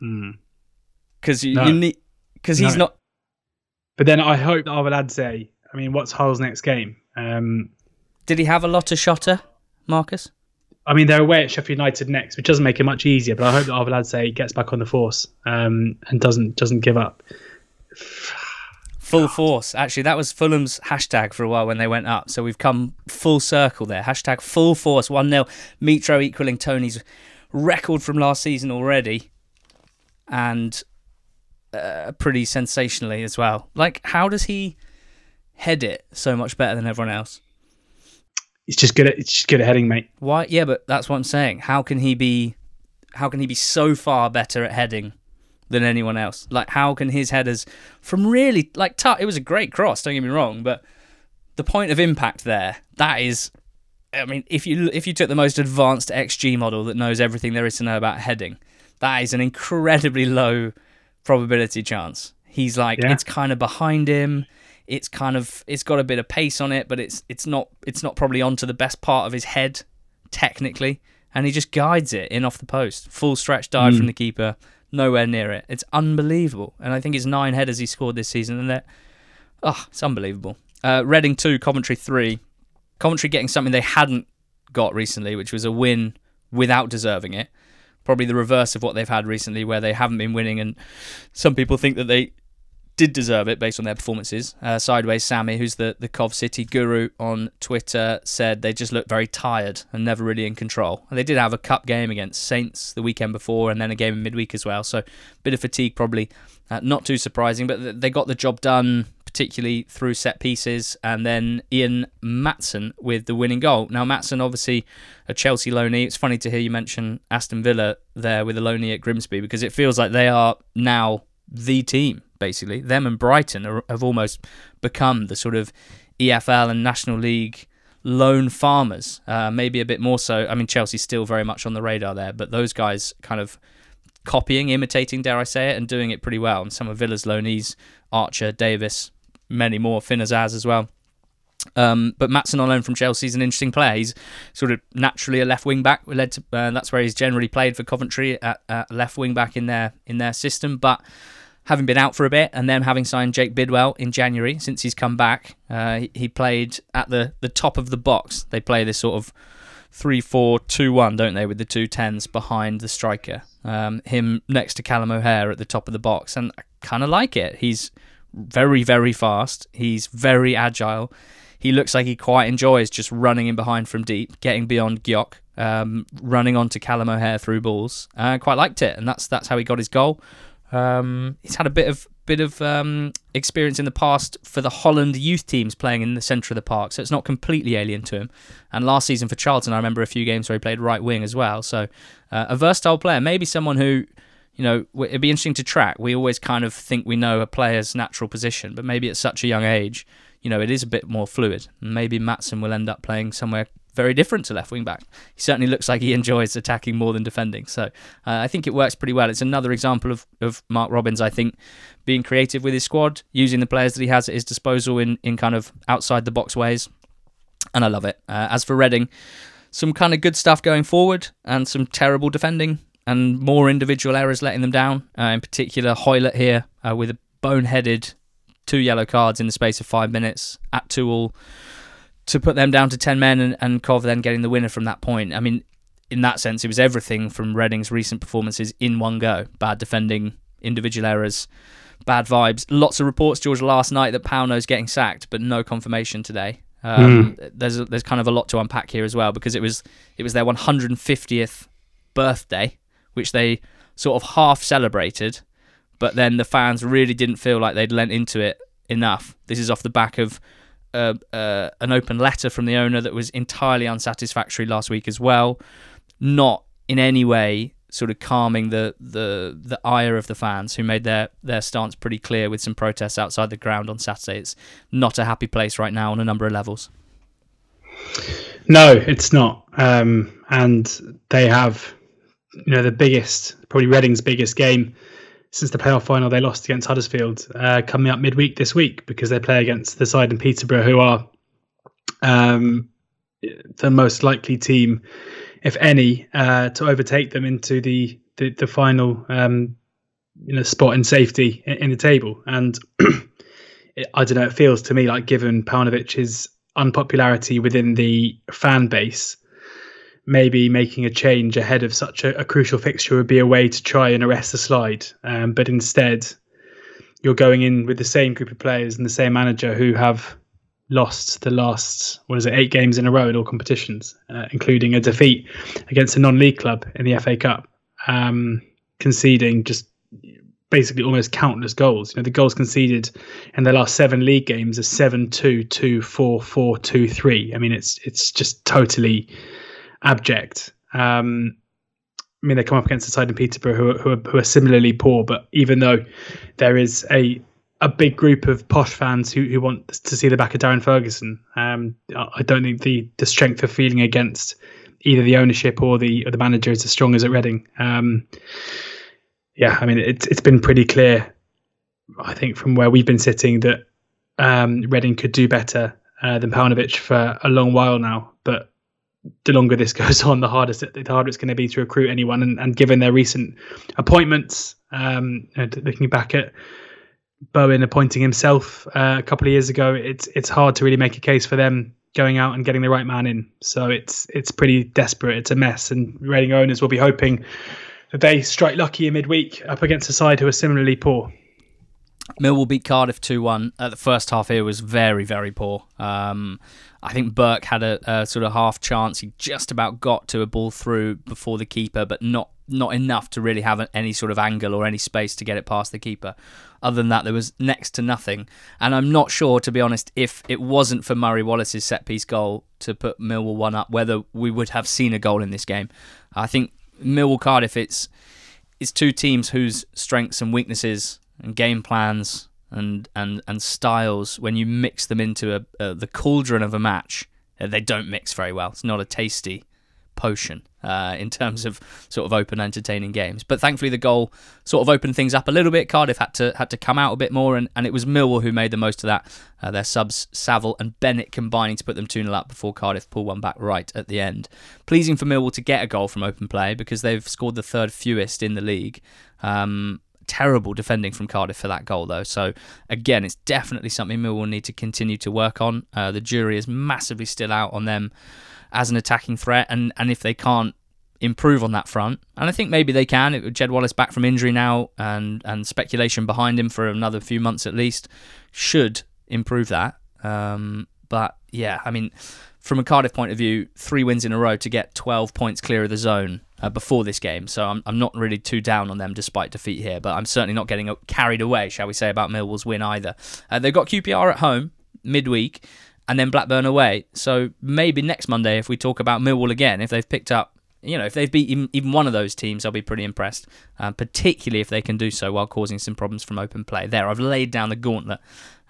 Because hmm. no. you need because he's no. not. But then I hope that Arveladze. I mean, what's Hull's next game? Um, Did he have a lot of shotter, Marcus? I mean, they're away at Sheffield United next, which doesn't make it much easier. But I hope that Arveladze gets back on the force um, and doesn't doesn't give up. Full force. Actually, that was Fulham's hashtag for a while when they went up. So we've come full circle there. Hashtag full force 1 0. Mitro equaling Toney's record from last season already. And uh, pretty sensationally as well. Like, how does he head it so much better than everyone else? He's just good at it's just good at heading, mate. Why? Yeah, but that's what I'm saying. How can he be? How can he be so far better at heading than anyone else? Like, how can his headers from really like it was a great cross. Don't get me wrong, but the point of impact there, that is I mean, if you if you took the most advanced XG model that knows everything there is to know about heading, that is an incredibly *laughs* low probability chance. He's like yeah. it's kind of behind him. It's kind of it's got a bit of pace on it, but it's it's not it's not probably onto the best part of his head technically, and he just guides it in off the post, full stretch dive mm. from the keeper, nowhere near it. It's unbelievable, and I think it's nine headers he scored this season, and that oh, it's unbelievable. Uh, Reading two, Coventry three. Coventry getting something they hadn't got recently, which was a win without deserving it. Probably the reverse of what they've had recently, where they haven't been winning, and some people think that they did deserve it based on their performances. Uh, Sideways Sammy, who's the, the Cov City guru on Twitter, said they just looked very tired and never really in control. And they did have a cup game against Saints the weekend before and then a game in midweek as well. So a bit of fatigue probably uh, not too surprising, but they got the job done particularly through set pieces, and then Ian Maatsen with the winning goal. Now, Maatsen, obviously a Chelsea loanee. It's funny to hear you mention Aston Villa there with a loanee at Grimsby because it feels like they are now the team, basically. Them and Brighton are, have almost become the sort of EFL and National League loan farmers, uh, maybe a bit more so. I mean, Chelsea's still very much on the radar there, but those guys kind of copying, imitating, dare I say it, and doing it pretty well. And some of Villa's loanees, Archer, Davis, many more, Finn Azaz as well. Um, but Maatsen on loan from Chelsea is an interesting player. He's sort of naturally a left wing back. Led to, uh, that's where he's generally played for Coventry at, at, left wing back in their in their system. But having been out for a bit and then having signed Jake Bidwell in January, since he's come back, uh, he, he, played at the, the top of the box. They play this sort of three four two one, don't they, with the two tens behind the striker. Um, him next to Callum O'Hare at the top of the box, and I kind of like it. He's very, very fast. He's very agile. He looks like he quite enjoys just running in behind from deep, getting beyond Gyok, um, running onto Callum O'Hare through balls. I uh, quite liked it, and that's that's how he got his goal. Um, he's had a bit of bit of um, experience in the past for the Holland youth teams playing in the centre of the park, so it's not completely alien to him. And last season for Charlton, I remember a few games where he played right wing as well. So uh, a versatile player, maybe someone who you know, it'd be interesting to track. We always kind of think we know a player's natural position, but maybe at such a young age, you know, it is a bit more fluid. Maybe Maatsen will end up playing somewhere very different to left wing back. He certainly looks like he enjoys attacking more than defending. So uh, I think it works pretty well. It's another example of, of Mark Robins, I think, being creative with his squad, using the players that he has at his disposal in, in kind of outside the box ways. And I love it. Uh, as for Reading, some kind of good stuff going forward and some terrible defending and more individual errors letting them down. Uh, in particular, Hoilett here uh, with a boneheaded two yellow cards in the space of five minutes at Tool to put them down to 10 men and, and Cov then getting the winner from that point. I mean, in that sense, it was everything from Reading's recent performances in one go bad defending, individual errors, bad vibes. Lots of reports, George, last night that Pauno's getting sacked, but no confirmation today. Um, mm. There's a, there's kind of a lot to unpack here as well because it was it was their 150th birthday which they sort of half celebrated, but then the fans really didn't feel like they'd lent into it enough. This is off the back of uh, uh, an open letter from the owner that was entirely unsatisfactory last week as well, not in any way sort of calming the the the ire of the fans who made their their stance pretty clear with some protests outside the ground on Saturday. It's not a happy place right now on a number of levels. No, it's not, um, and they have you know the biggest, probably Reading's biggest game since the playoff final they lost against Huddersfield uh, coming up midweek this week because they play against the side in Peterborough who are um, the most likely team, if any, uh, to overtake them into the the, the final um, you know spot in safety in, in the table. And it, *clears throat* I don't know, it feels to me like given Paunovic's unpopularity within the fan base maybe making a change ahead of such a, a, crucial fixture would be a way to try and arrest the slide. Um, but instead, you're going in with the same group of players and the same manager who have lost the last what is it eight games in a row in all competitions, uh, including a defeat against a non-league club in the FA Cup, um, conceding just basically almost countless goals. You know, the goals conceded in the last seven league games are 7-2, 2-4, 4-2-3. I mean, it's it's just totally abject. Um, I mean, they come up against a side in Peterborough who who are, who are similarly poor, but even though there is a a big group of posh fans who, who want to see the back of Darren Ferguson. Um, I don't think the the strength of feeling against either the ownership or the or the manager is as strong as at Reading. Um, yeah, I mean it's it's been pretty clear, I think, from where we've been sitting that um, Reading could do better uh, than Paunovic for a long while now. The longer this *laughs* goes on, the harder the harder it's going to be to recruit anyone. And, and given their recent appointments, um, looking back at Bowen appointing himself uh, a couple of years ago, it's it's hard to really make a case for them going out and getting the right man in. So it's it's pretty desperate. It's a mess, and Reading owners will be hoping that they strike lucky in midweek up against a side who are similarly poor. Millwall beat Cardiff 2 1. Uh, the first half here was very, very poor. Um, I think Burke had a, a, sort of half chance. He just about got to a ball through before the keeper, but not not enough to really have any sort of angle or any space to get it past the keeper. Other than that, there was next to nothing. And I'm not sure, to be honest, if it wasn't for Murray Wallace's set piece goal to put Millwall one up, whether we would have seen a goal in this game. I think Millwall Cardiff, it's it's two teams whose strengths and weaknesses and game plans and and and styles when you mix them into a, the cauldron of a match uh, they don't mix very well. It's not a tasty potion uh, in terms of sort of open entertaining games. But thankfully the goal sort of opened things up a little bit. Cardiff had to had to come out a bit more and, and it was Millwall who made the most of that. Uh, their subs Saville and Bennett combining to put them 2-0 up before Cardiff pull one back right at the end. Pleasing for Millwall to get a goal from open play because they've scored the third fewest in the league. Um, terrible defending from Cardiff for that goal, though. So, again, it's definitely something Millwall need to continue to work on. Uh, the jury is massively still out on them as an attacking threat, and, and if they can't improve on that front, and I think maybe they can. It, Jed Wallace back from injury now, and, and speculation behind him for another few months at least, should improve that. Um, but yeah, I mean, from a Cardiff point of view, three wins in a row to get 12 points clear of the zone uh, before this game. So I'm, I'm not really too down on them despite defeat here, but I'm certainly not getting carried away, shall we say, about Millwall's win either. Uh, they've got QPR at home midweek and then Blackburn away. So maybe next Monday, if we talk about Millwall again, if they've picked up, you know, if they've beaten even one of those teams, I'll be pretty impressed, uh, particularly if they can do so while causing some problems from open play. There, I've laid down the gauntlet.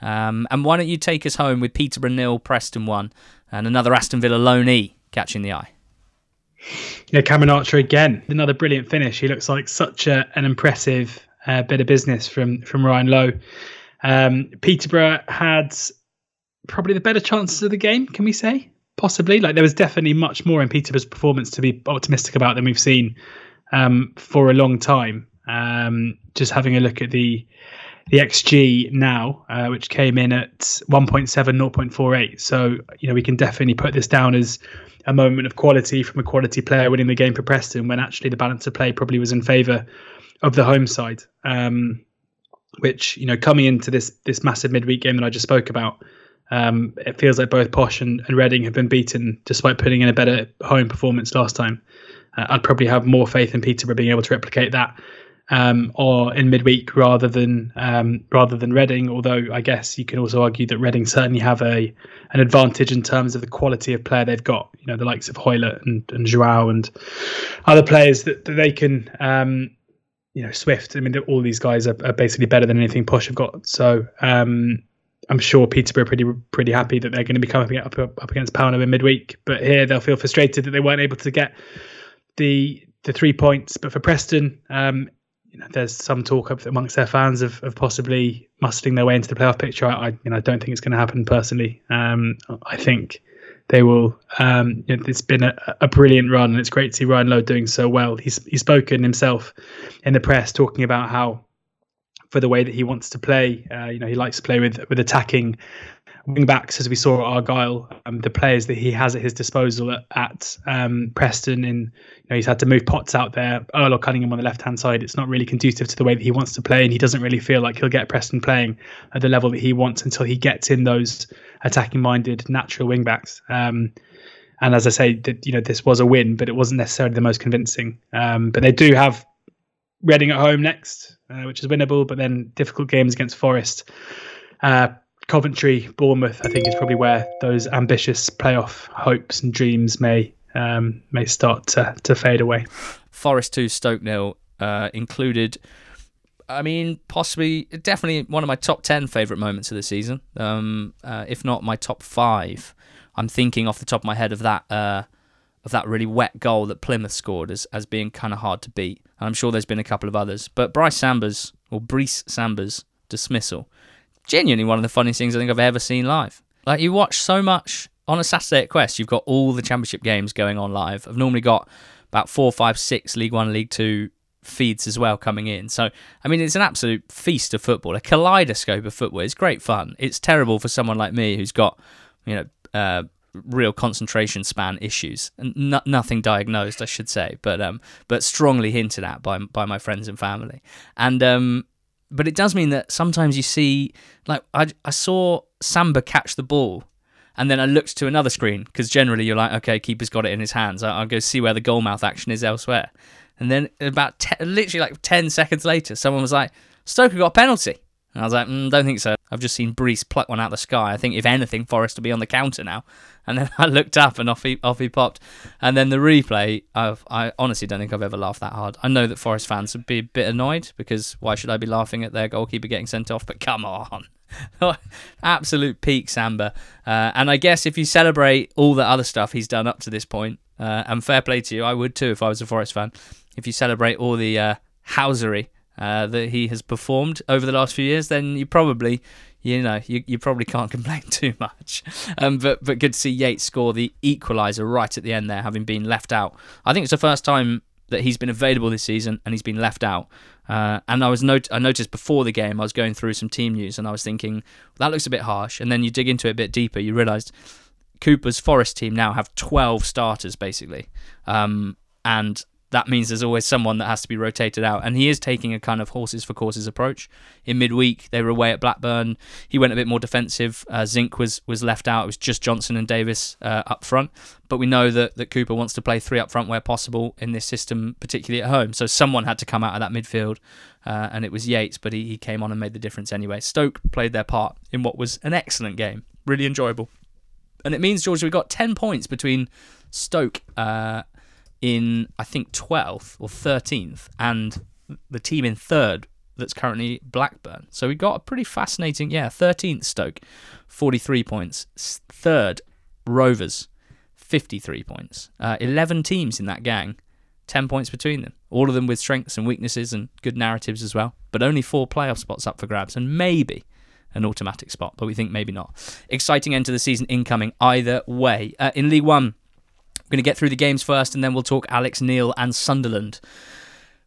Um, and why don't you take us home with Peterborough nil, Preston one, and another Aston Villa lone E catching the eye? Yeah, Cameron Archer again. Another brilliant finish. He looks like such a, an impressive uh, bit of business from from Ryan Lowe. Um, Peterborough had probably the better chances of the game. Can we say possibly? Like there was definitely much more in Peterborough's performance to be optimistic about than we've seen um, for a long time. Um, just having a look at the the XG now, uh, which came in at 1.7, 0.48. So, you know, we can definitely put this down as a moment of quality from a quality player winning the game for Preston when actually the balance of play probably was in favour of the home side. Um, which, you know, coming into this this massive midweek game that I just spoke about, um, it feels like both Posh and, and Reading have been beaten despite putting in a better home performance last time. Uh, I'd probably have more faith in Peterborough being able to replicate that um, or in midweek rather than um, rather than Reading. Although I guess you can also argue that Reading certainly have a an advantage in terms of the quality of player they've got. You know, the likes of Hoilett and, and Joao and other players that, that they can. Um, you know, Swift. I mean, all these guys are, are, basically better than anything Posh have got. So um, I'm sure Peterborough are pretty pretty happy that they're going to be coming up up, against Pauno in midweek. But here they'll feel frustrated that they weren't able to get the the three points. But for Preston, um, you know, there's some talk amongst their fans of, of possibly mustering their way into the playoff picture. I, I you know, don't think it's going to happen personally. Um, I think they will. Um, you know, it's been a, a, brilliant run, and it's great to see Ryan Lowe doing so well. He's he's spoken himself in the press talking about how, for the way that he wants to play, uh, you know, he likes to play with with attacking wing backs, as we saw at Argyle, um, the players that he has at his disposal at, at um, Preston, in you know he's had to move Potts out there, Earl or Cunningham on the left hand side. It's not really conducive to the way that he wants to play, and he doesn't really feel like he'll get Preston playing at the level that he wants until he gets in those attacking minded natural wing backs. Um, and as I say, that you know this was a win, but it wasn't necessarily the most convincing. Um, but they do have Reading at home next, uh, which is winnable, but then difficult games against Forest. Uh, Coventry, Bournemouth, I think is probably where those ambitious playoff hopes and dreams may um, may start to, to fade away. Forest two, Stoke nil uh, included I mean, possibly, definitely one of my top 10 favourite moments of the season, um, uh, if not my top five. I'm thinking off the top of my head of that uh, of that really wet goal that Plymouth scored as, as being kind of hard to beat. And I'm sure there's been a couple of others. But Bryce Samba's, or Brice Samba's dismissal, genuinely one of the funniest things I think I've ever seen live. Like, you watch so much on a Saturday at Quest, you've got all the championship games going on live. I've normally got about four, five, six League One, League Two feeds as well coming in. So, I mean, it's an absolute feast of football, a kaleidoscope of football. It's great fun. It's terrible for someone like me who's got, you know, uh, real concentration span issues and no, nothing diagnosed, I should say, but um, but strongly hinted at by by my friends and family. And um, but it does mean that sometimes you see, like I I saw Samba catch the ball and then I looked to another screen because generally you're like, okay, keeper's got it in his hands. I'll go see where the goal mouth action is elsewhere. And then about ten, literally like 10 seconds later, someone was like, Stoker got a penalty. And I was like, mm, don't think so. I've just seen Brice pluck one out of the sky. I think, if anything, Forest will be on the counter now. *laughs* And then I looked up and off he, off he popped. And then the replay, I've, I honestly don't think I've ever laughed that hard. I know that Forest fans would be a bit annoyed because why should I be laughing at their goalkeeper getting sent off? But come on. *laughs* Absolute peak Samba. Uh, and I guess if you celebrate all the other stuff he's done up to this point, uh, and fair play to you, I would too if I was a Forest fan. If you celebrate all the uh, housery uh, that he has performed over the last few years, then you probably, you know, you, you probably can't *laughs* complain too much. Um, but but good to see Yates score the equaliser right at the end there, having been left out. I think it's the first time that he's been available this season and he's been left out. Uh, and I was not- I noticed before the game I was going through some team news and I was thinking that looks a bit harsh. And then you dig into it a bit deeper, you realised Cooper's Forest team now have 12 starters basically, um, and that means there's always someone that has to be rotated out. And he is taking a kind of horses for courses approach. In midweek, they were away at Blackburn. He went a bit more defensive. Uh, Zinc was was left out. It was just Johnson and Davis uh, up front. But we know that, that Cooper wants to play three up front where possible in this system, particularly at home. So someone had to come out of that midfield, uh, and it was Yates, but he, he came on and made the difference anyway. Stoke played their part in what was an excellent game. Really enjoyable. And it means, George, we got 10 points between Stoke uh, in I think 12th or 13th, and the team in third that's currently Blackburn. So we got a pretty fascinating, yeah, 13th Stoke, 43 points. Third, Rovers, 53 points. Uh, 11 teams in that gang, 10 points between them. All of them with strengths and weaknesses and good narratives as well. But only four playoff spots up for grabs, and maybe an automatic spot, but we think maybe not. Exciting end to the season incoming either way. Uh, in League One, we're going to get through the games first, and then we'll talk Alex Neil and Sunderland.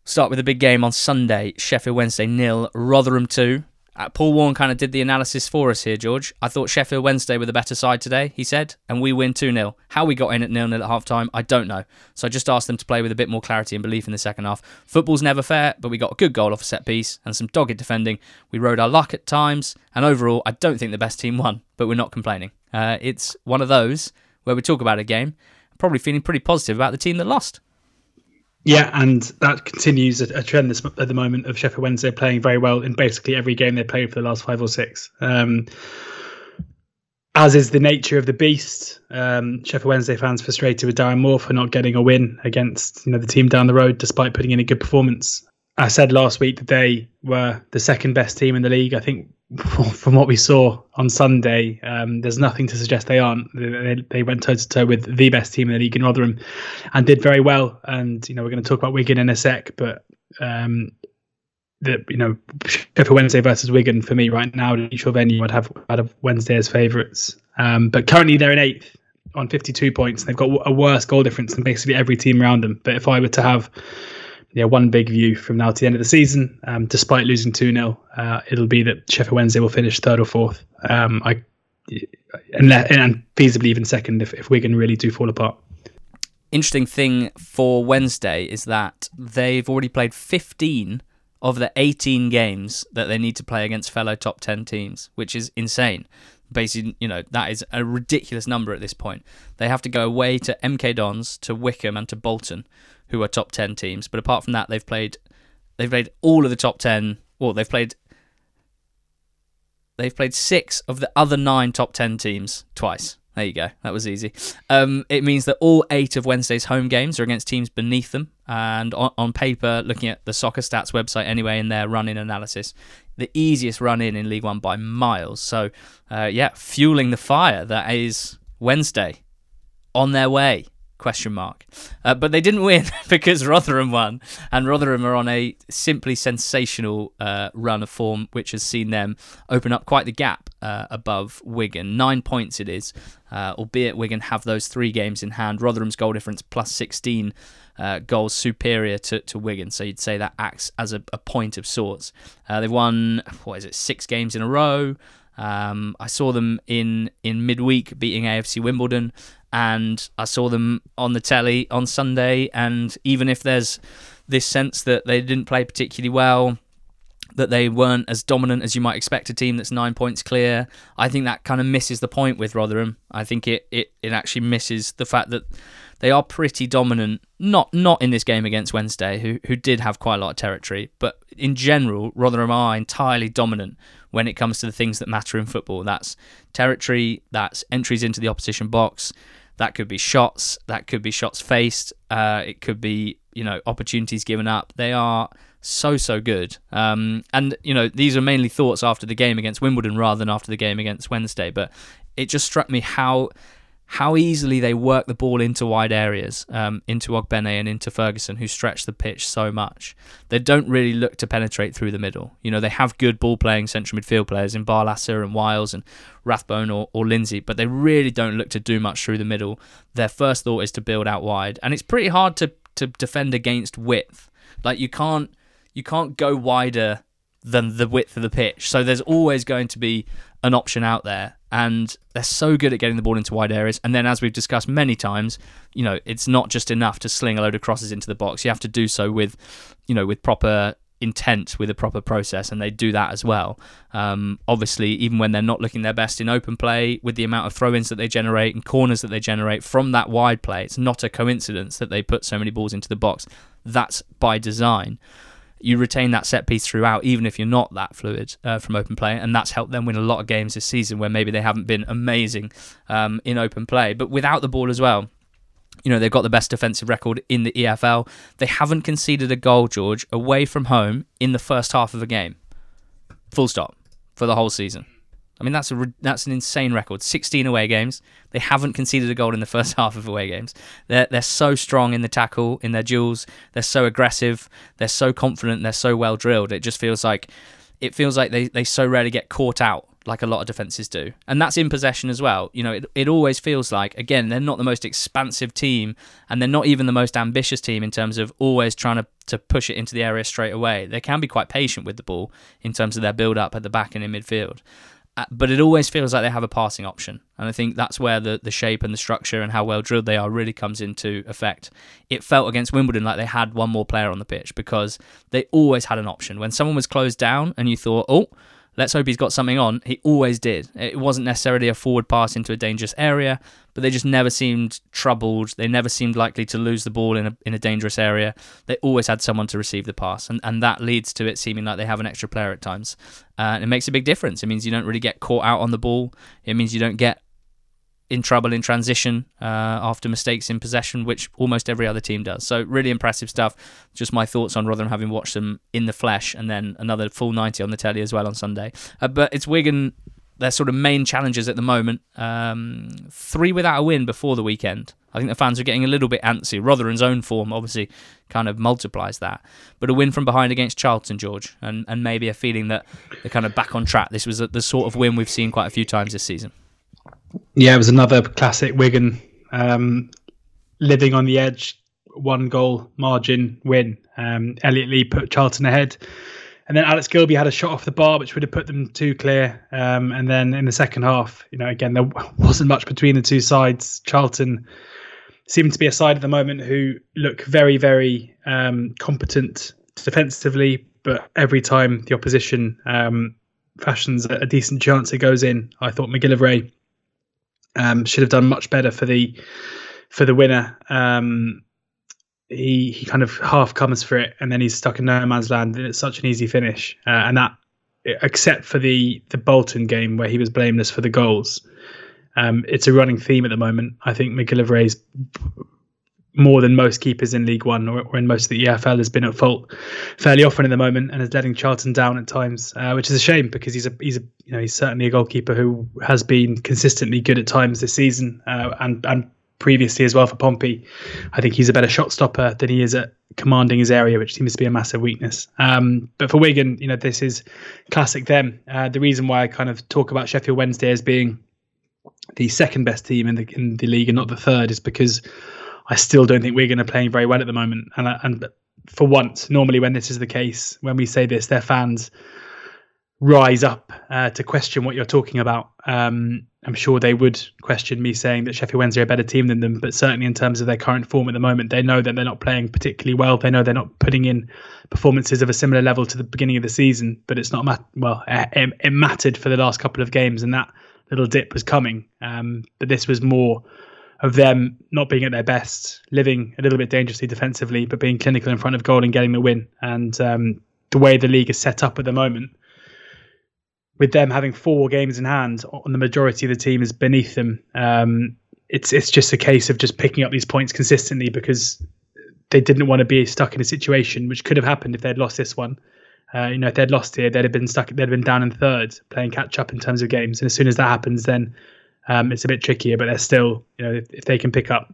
Start with the big game on Sunday, Sheffield Wednesday nil, Rotherham two. Uh, Paul Warne kind of did the analysis for us here, George. I thought Sheffield Wednesday were the better side today, he said, and we win 2 0. How we got in at 0 0 at half time, I don't know. So I just asked them to play with a bit more clarity and belief in the second half. Football's never fair, but we got a good goal off a set piece and some dogged defending. We rode our luck at times, and overall, I don't think the best team won, but we're not complaining. Uh, it's one of those where we talk about a game probably feeling pretty positive about the team that lost. Yeah, and that continues a, trend this, at the moment of Sheffield Wednesday playing very well in basically every game they played for the last five or six. Um, as is the nature of the beast, um, Sheffield Wednesday fans frustrated with Darren Moore for not getting a win against you know the team down the road, despite putting in a good performance. I said last week that they were the second best team in the league. I think from what we saw on Sunday, um, there's nothing to suggest they aren't. They, they went toe to toe with the best team in the league in Rotherham, and did very well. And you know we're going to talk about Wigan in a sec, but um, the you know Sheffield Wednesday versus Wigan for me right now, neutral venue, I'd have I'd have Wednesday as favourites. Um, but currently they're in eighth on 52 points. They've got a worse goal difference than basically every team around them. But if I were to have yeah, one big view from now to the end of the season. Um, despite losing 2 0, uh, it'll be that Sheffield Wednesday will finish third or fourth. Um, I, and, and feasibly even second if, if Wigan really do fall apart. Interesting thing for Wednesday is that they've already played 15 of the 18 games that they need to play against fellow top 10 teams, which is insane. Basically, you know, that is a ridiculous number at this point. They have to go away to MK Dons, to Wycombe, and to Bolton who are top ten teams. But apart from that, they've played they've played all of the top ten. Well, they've played they've played six of the other nine top ten teams twice. There you go. That was easy. Um, it means that all eight of Wednesday's home games are against teams beneath them, and on, on paper, looking at the Soccer Stats website anyway, in their run in analysis, the easiest run in in League One by miles. So, uh, yeah, fueling the fire that is Wednesday on their way question mark. Uh, but they didn't win *laughs* because Rotherham won, and Rotherham are on a simply sensational uh, run of form, which has seen them open up quite the gap uh, above Wigan. Nine points it is, uh, albeit Wigan have those three games in hand. Rotherham's goal difference plus 16 uh, goals superior to, to Wigan, so you'd say that acts as a, a point of sorts. Uh, they've won, what is it, six games in a row. Um, I saw them in in midweek beating AFC Wimbledon, and I saw them on the telly on Sunday. And even if there's this sense that they didn't play particularly well, that they weren't as dominant as you might expect a team that's nine points clear, I think that kind of misses the point with Rotherham. I think it, it, it actually misses the fact that they are pretty dominant. Not not in this game against Wednesday, who who did have quite a lot of territory, but in general, Rotherham are entirely dominant when it comes to the things that matter in football. That's territory, that's entries into the opposition box, that could be shots, that could be shots faced, uh, it could be you know opportunities given up. They are so so good. Um, and you know these are mainly thoughts after the game against Wimbledon rather than after the game against Wednesday. But it just struck me how how easily they work the ball into wide areas, um, into Ogbene and into Ferguson, who stretch the pitch so much. They don't really look to penetrate through the middle. You know, they have good ball playing central midfield players in Barlaser and Wiles and Rathbone or, or Lindsay, but they really don't look to do much through the middle. Their first thought is to build out wide, and it's pretty hard to, to defend against width. Like you can't you can't go wider than the width of the pitch. So there's always going to be an option out there and they're so good at getting the ball into wide areas. And then, as we've discussed many times, you know, it's not just enough to sling a load of crosses into the box. You have to do so with, you know, with proper intent, with a proper process, and they do that as well. Um, obviously, even when they're not looking their best in open play, with the amount of throw-ins that they generate and corners that they generate from that wide play, it's not a coincidence that they put so many balls into the box. That's by design you retain that set piece throughout, even if you're not that fluid uh, from open play, and that's helped them win a lot of games this season where maybe they haven't been amazing um, in open play, but without the ball as well. You know, they've got the best defensive record in the EFL. They haven't conceded a goal, George, away from home in the first half of a game. Full stop for the whole season. I mean, that's a that's an insane record. 16 away games. They haven't conceded a goal in the first *laughs* half of away games. They're they're so strong in the tackle, in their duels. They're so aggressive. They're so confident. They're so well drilled. It just feels like it feels like they, they so rarely get caught out like a lot of defenses do. And that's in possession as well. You know, it, it always feels like, again, they're not the most expansive team and they're not even the most ambitious team in terms of always trying to, to push it into the area straight away. They can be quite patient with the ball in terms of their build up at the back and in midfield. Uh, but it always feels like they have a passing option. And I think that's where the, the shape and the structure and how well drilled they are really comes into effect. It felt against Wimbledon like they had one more player on the pitch because they always had an option. When someone was closed down and you thought, oh, let's hope he's got something on. He always did. It wasn't necessarily a forward pass into a dangerous area, but they just never seemed troubled. They never seemed likely to lose the ball in a in a dangerous area. They always had someone to receive the pass, and, and that leads to it seeming like they have an extra player at times. Uh, it makes a big difference. It means you don't really get caught out on the ball. It means you don't get in trouble in transition uh, after mistakes in possession, which almost every other team does. So really impressive stuff. Just my thoughts on Rotherham having watched them in the flesh, and then another full ninety on the telly as well on Sunday. Uh, but it's Wigan. Their sort of main challenges at the moment. Um, three without a win before the weekend. I think the fans are getting a little bit antsy. Rotherham's own form obviously kind of multiplies that. But a win from behind against Charlton, George, and, and maybe a feeling that they're kind of back on track. This was the sort of win we've seen quite a few times this season. Yeah, it was another classic Wigan um, living on the edge, one goal margin win. Um, Elliot Lee put Charlton ahead. And then Alex Gilbey had a shot off the bar, which would have put them two clear. Um, and then in the second half, you know, again, there *laughs* wasn't much between the two sides. Charlton seemed to be a side at the moment who look very, very um, competent defensively, but every time the opposition um, fashions a decent chance, it goes in. I thought McGillivray um, should have done much better for the for the winner. Um, he he kind of half comes for it, and then he's stuck in no man's land, and it's such an easy finish. Uh, and that, except for the the Bolton game where he was blameless for the goals, um, it's a running theme at the moment. I think McGillivray's more than most keepers in League One or, or, in most of the EFL has been at fault fairly often at the moment and is letting Charlton down at times, uh, which is a shame because he's a he's a you know he's certainly a goalkeeper who has been consistently good at times this season uh, and and previously as well for Pompey. I think he's a better shot stopper than he is at commanding his area, which seems to be a massive weakness. Um, but for Wigan, you know this is classic them. Uh, the reason why I kind of talk about Sheffield Wednesday as being the second best team in the in the league and not the third is because I still don't think we're going to play very well at the moment. And and for once, normally when this is the case, when we say this, their fans rise up uh, to question what you're talking about. Um, I'm sure they would question me saying that Sheffield Wednesday are a better team than them, but certainly in terms of their current form at the moment, they know that they're not playing particularly well. They know they're not putting in performances of a similar level to the beginning of the season, but it's not mat- well. It, it mattered for the last couple of games, and that little dip was coming. Um, but this was more of them not being at their best, living a little bit dangerously defensively, but being clinical in front of goal and getting the win. And um, the way the league is set up at the moment, with them having four games in hand, on the majority of the team is beneath them. Um, it's it's just a case of just picking up these points consistently because they didn't want to be stuck in a situation which could have happened if they'd lost this one. Uh, you know, if they'd lost here, they'd have been stuck. They'd have been down in third, playing catch up in terms of games. And as soon as that happens, then um, it's a bit trickier, but they're still, you know, if, if, they can pick up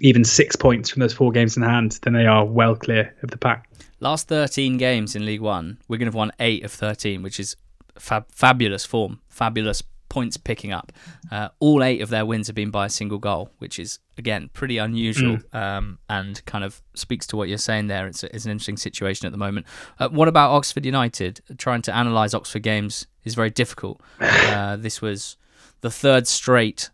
even six points from those four games in hand, then they are well clear of the pack. Last 13 games in League One, we're going to have won eight of 13, which is fab- fabulous form, fabulous points picking up. Uh, all eight of their wins have been by a single goal, which is again pretty unusual mm. um, and kind of speaks to what you're saying there. It's, a, it's an interesting situation at the moment. Uh, what about Oxford United? Trying to analyse Oxford games is very difficult. *sighs* Uh, this was the third straight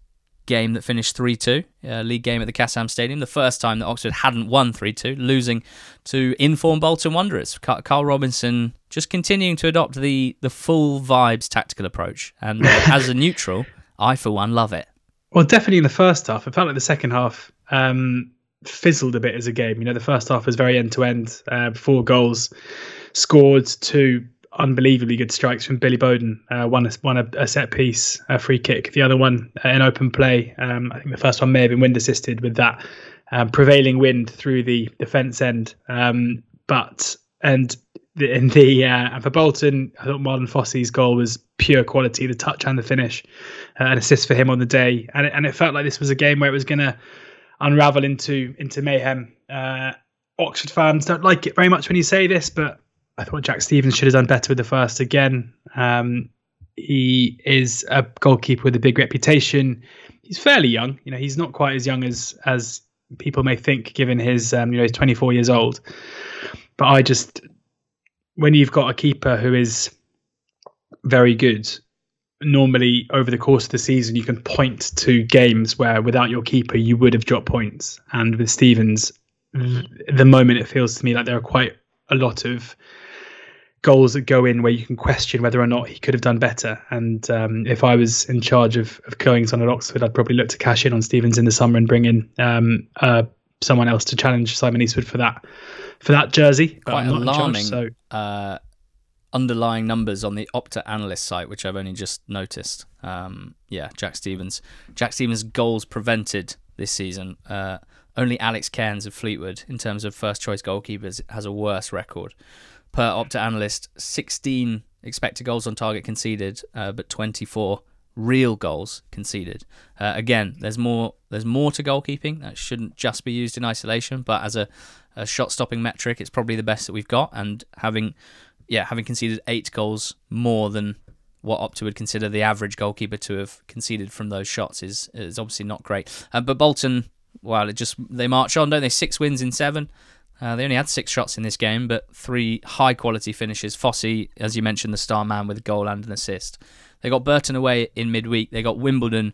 game that finished 3 2, uh, league game at the Kassam Stadium. The first time that Oxford hadn't won 3 2, losing to informed Bolton Wanderers. Karl Robinson just continuing to adopt the, the full vibes tactical approach. And uh, *laughs* as a neutral, I, for one, love it. Well, definitely in the first half. It felt like the second half um, fizzled a bit as a game. You know, the first half was very end to end, four goals scored, two unbelievably good strikes from Billy Bodin. Uh, one, one a, a, set piece, a free kick. The other one, uh, an open play. Um, I think the first one may have been wind assisted with that um, prevailing wind through the defence end. Um, but and the, in the uh, and for Bolton, I thought Marlon Fossey's goal was pure quality, the touch and the finish, uh, an assist for him on the day. And it, and it felt like this was a game where it was going to unravel into into mayhem. Uh, Oxford fans don't like it very much when you say this, but I thought Jack Stevens should have done better with the first again. Um, he is a goalkeeper with a big reputation. He's fairly young. You know, he's not quite as young as as people may think, given his um, you know he's 24 years old. But I just when you've got a keeper who is very good, normally over the course of the season you can point to games where without your keeper you would have dropped points. And with Stevens, the moment it feels to me like there are quite a lot of goals that go in where you can question whether or not he could have done better. And um, if I was in charge of, of goings on at Oxford, I'd probably look to cash in on Stevens in the summer and bring in um, uh, someone else to challenge Simon Eastwood for that for that jersey. Quite alarming. Charge, so. uh, underlying numbers on the Opta analyst site, which I've only just noticed. Um, yeah, Jack Stevens. Jack Stevens' goals prevented this season. Uh, only Alex Cairns of Fleetwood, in terms of first choice goalkeepers, has a worse record per Opta analyst, 16 expected goals on target conceded, uh, but 24 real goals conceded. Uh, again, there's more there's more to goalkeeping. That shouldn't just be used in isolation, but as a, a shot stopping metric, it's probably the best that we've got. And having yeah having conceded eight goals more than what Opta would consider the average goalkeeper to have conceded from those shots is is obviously not great. Uh, but Bolton, well, it just they march on, don't they? Six wins in seven. Uh, they only had six shots in this game, but three high quality finishes. Fossey, as you mentioned, the star man with a goal and an assist. They got Burton away in midweek. They got Wimbledon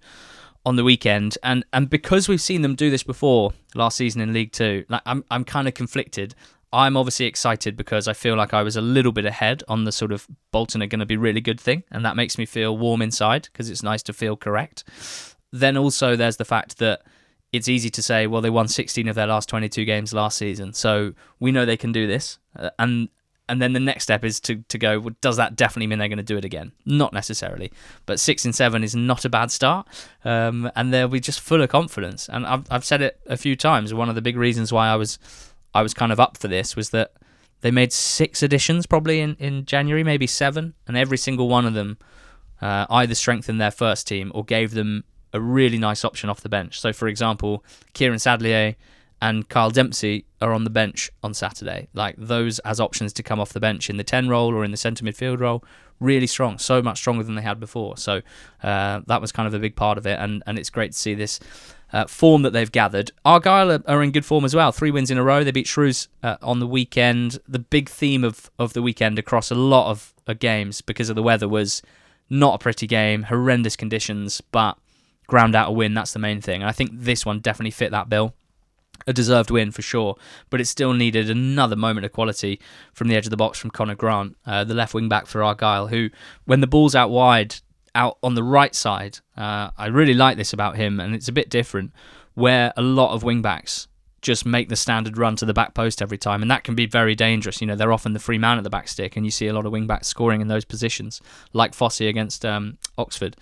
on the weekend, and and because we've seen them do this before last season in League Two, like I'm I'm kind of conflicted. I'm obviously excited because I feel like I was a little bit ahead on the sort of Bolton are going to be really good thing, and that makes me feel warm inside because it's nice to feel correct. Then also there's the fact that it's easy to say, well, they won 16 of their last 22 games last season, so we know they can do this. Uh, and and then the next step is to to go. Well, does that definitely mean they're going to do it again? Not necessarily, but six and seven is not a bad start, um, and they'll be just full of confidence. And I've I've said it a few times. One of the big reasons why I was I was kind of up for this was that they made six additions probably in in January, maybe seven, and every single one of them uh, either strengthened their first team or gave them a really nice option off the bench. So, for example, Kieran Sadlier and Kyle Dempsey are on the bench on Saturday. Like those as options to come off the bench in the 10 role or in the centre midfield role, really strong, so much stronger than they had before. So uh, that was kind of a big part of it, and, and it's great to see this. Uh, form that they've gathered. Argyle are, are, in good form as well. Three wins in a row. They beat Shrews uh, on the weekend. The big theme of, of the weekend across a lot of games because of the weather was not a pretty game, horrendous conditions, but ground out a win. That's the main thing. And I think this one definitely fit that bill a deserved win for sure, but it still needed another moment of quality from the edge of the box from Conor Grant, uh, the left wing back for Argyle, who, when the ball's out wide, out on the right side, uh, I really like this about him, and it's a bit different, where a lot of wing backs just make the standard run to the back post every time, and that can be very dangerous. You know, they're often the free man at the back stick, and you see a lot of wing backs scoring in those positions, like Fossey against um, Oxford.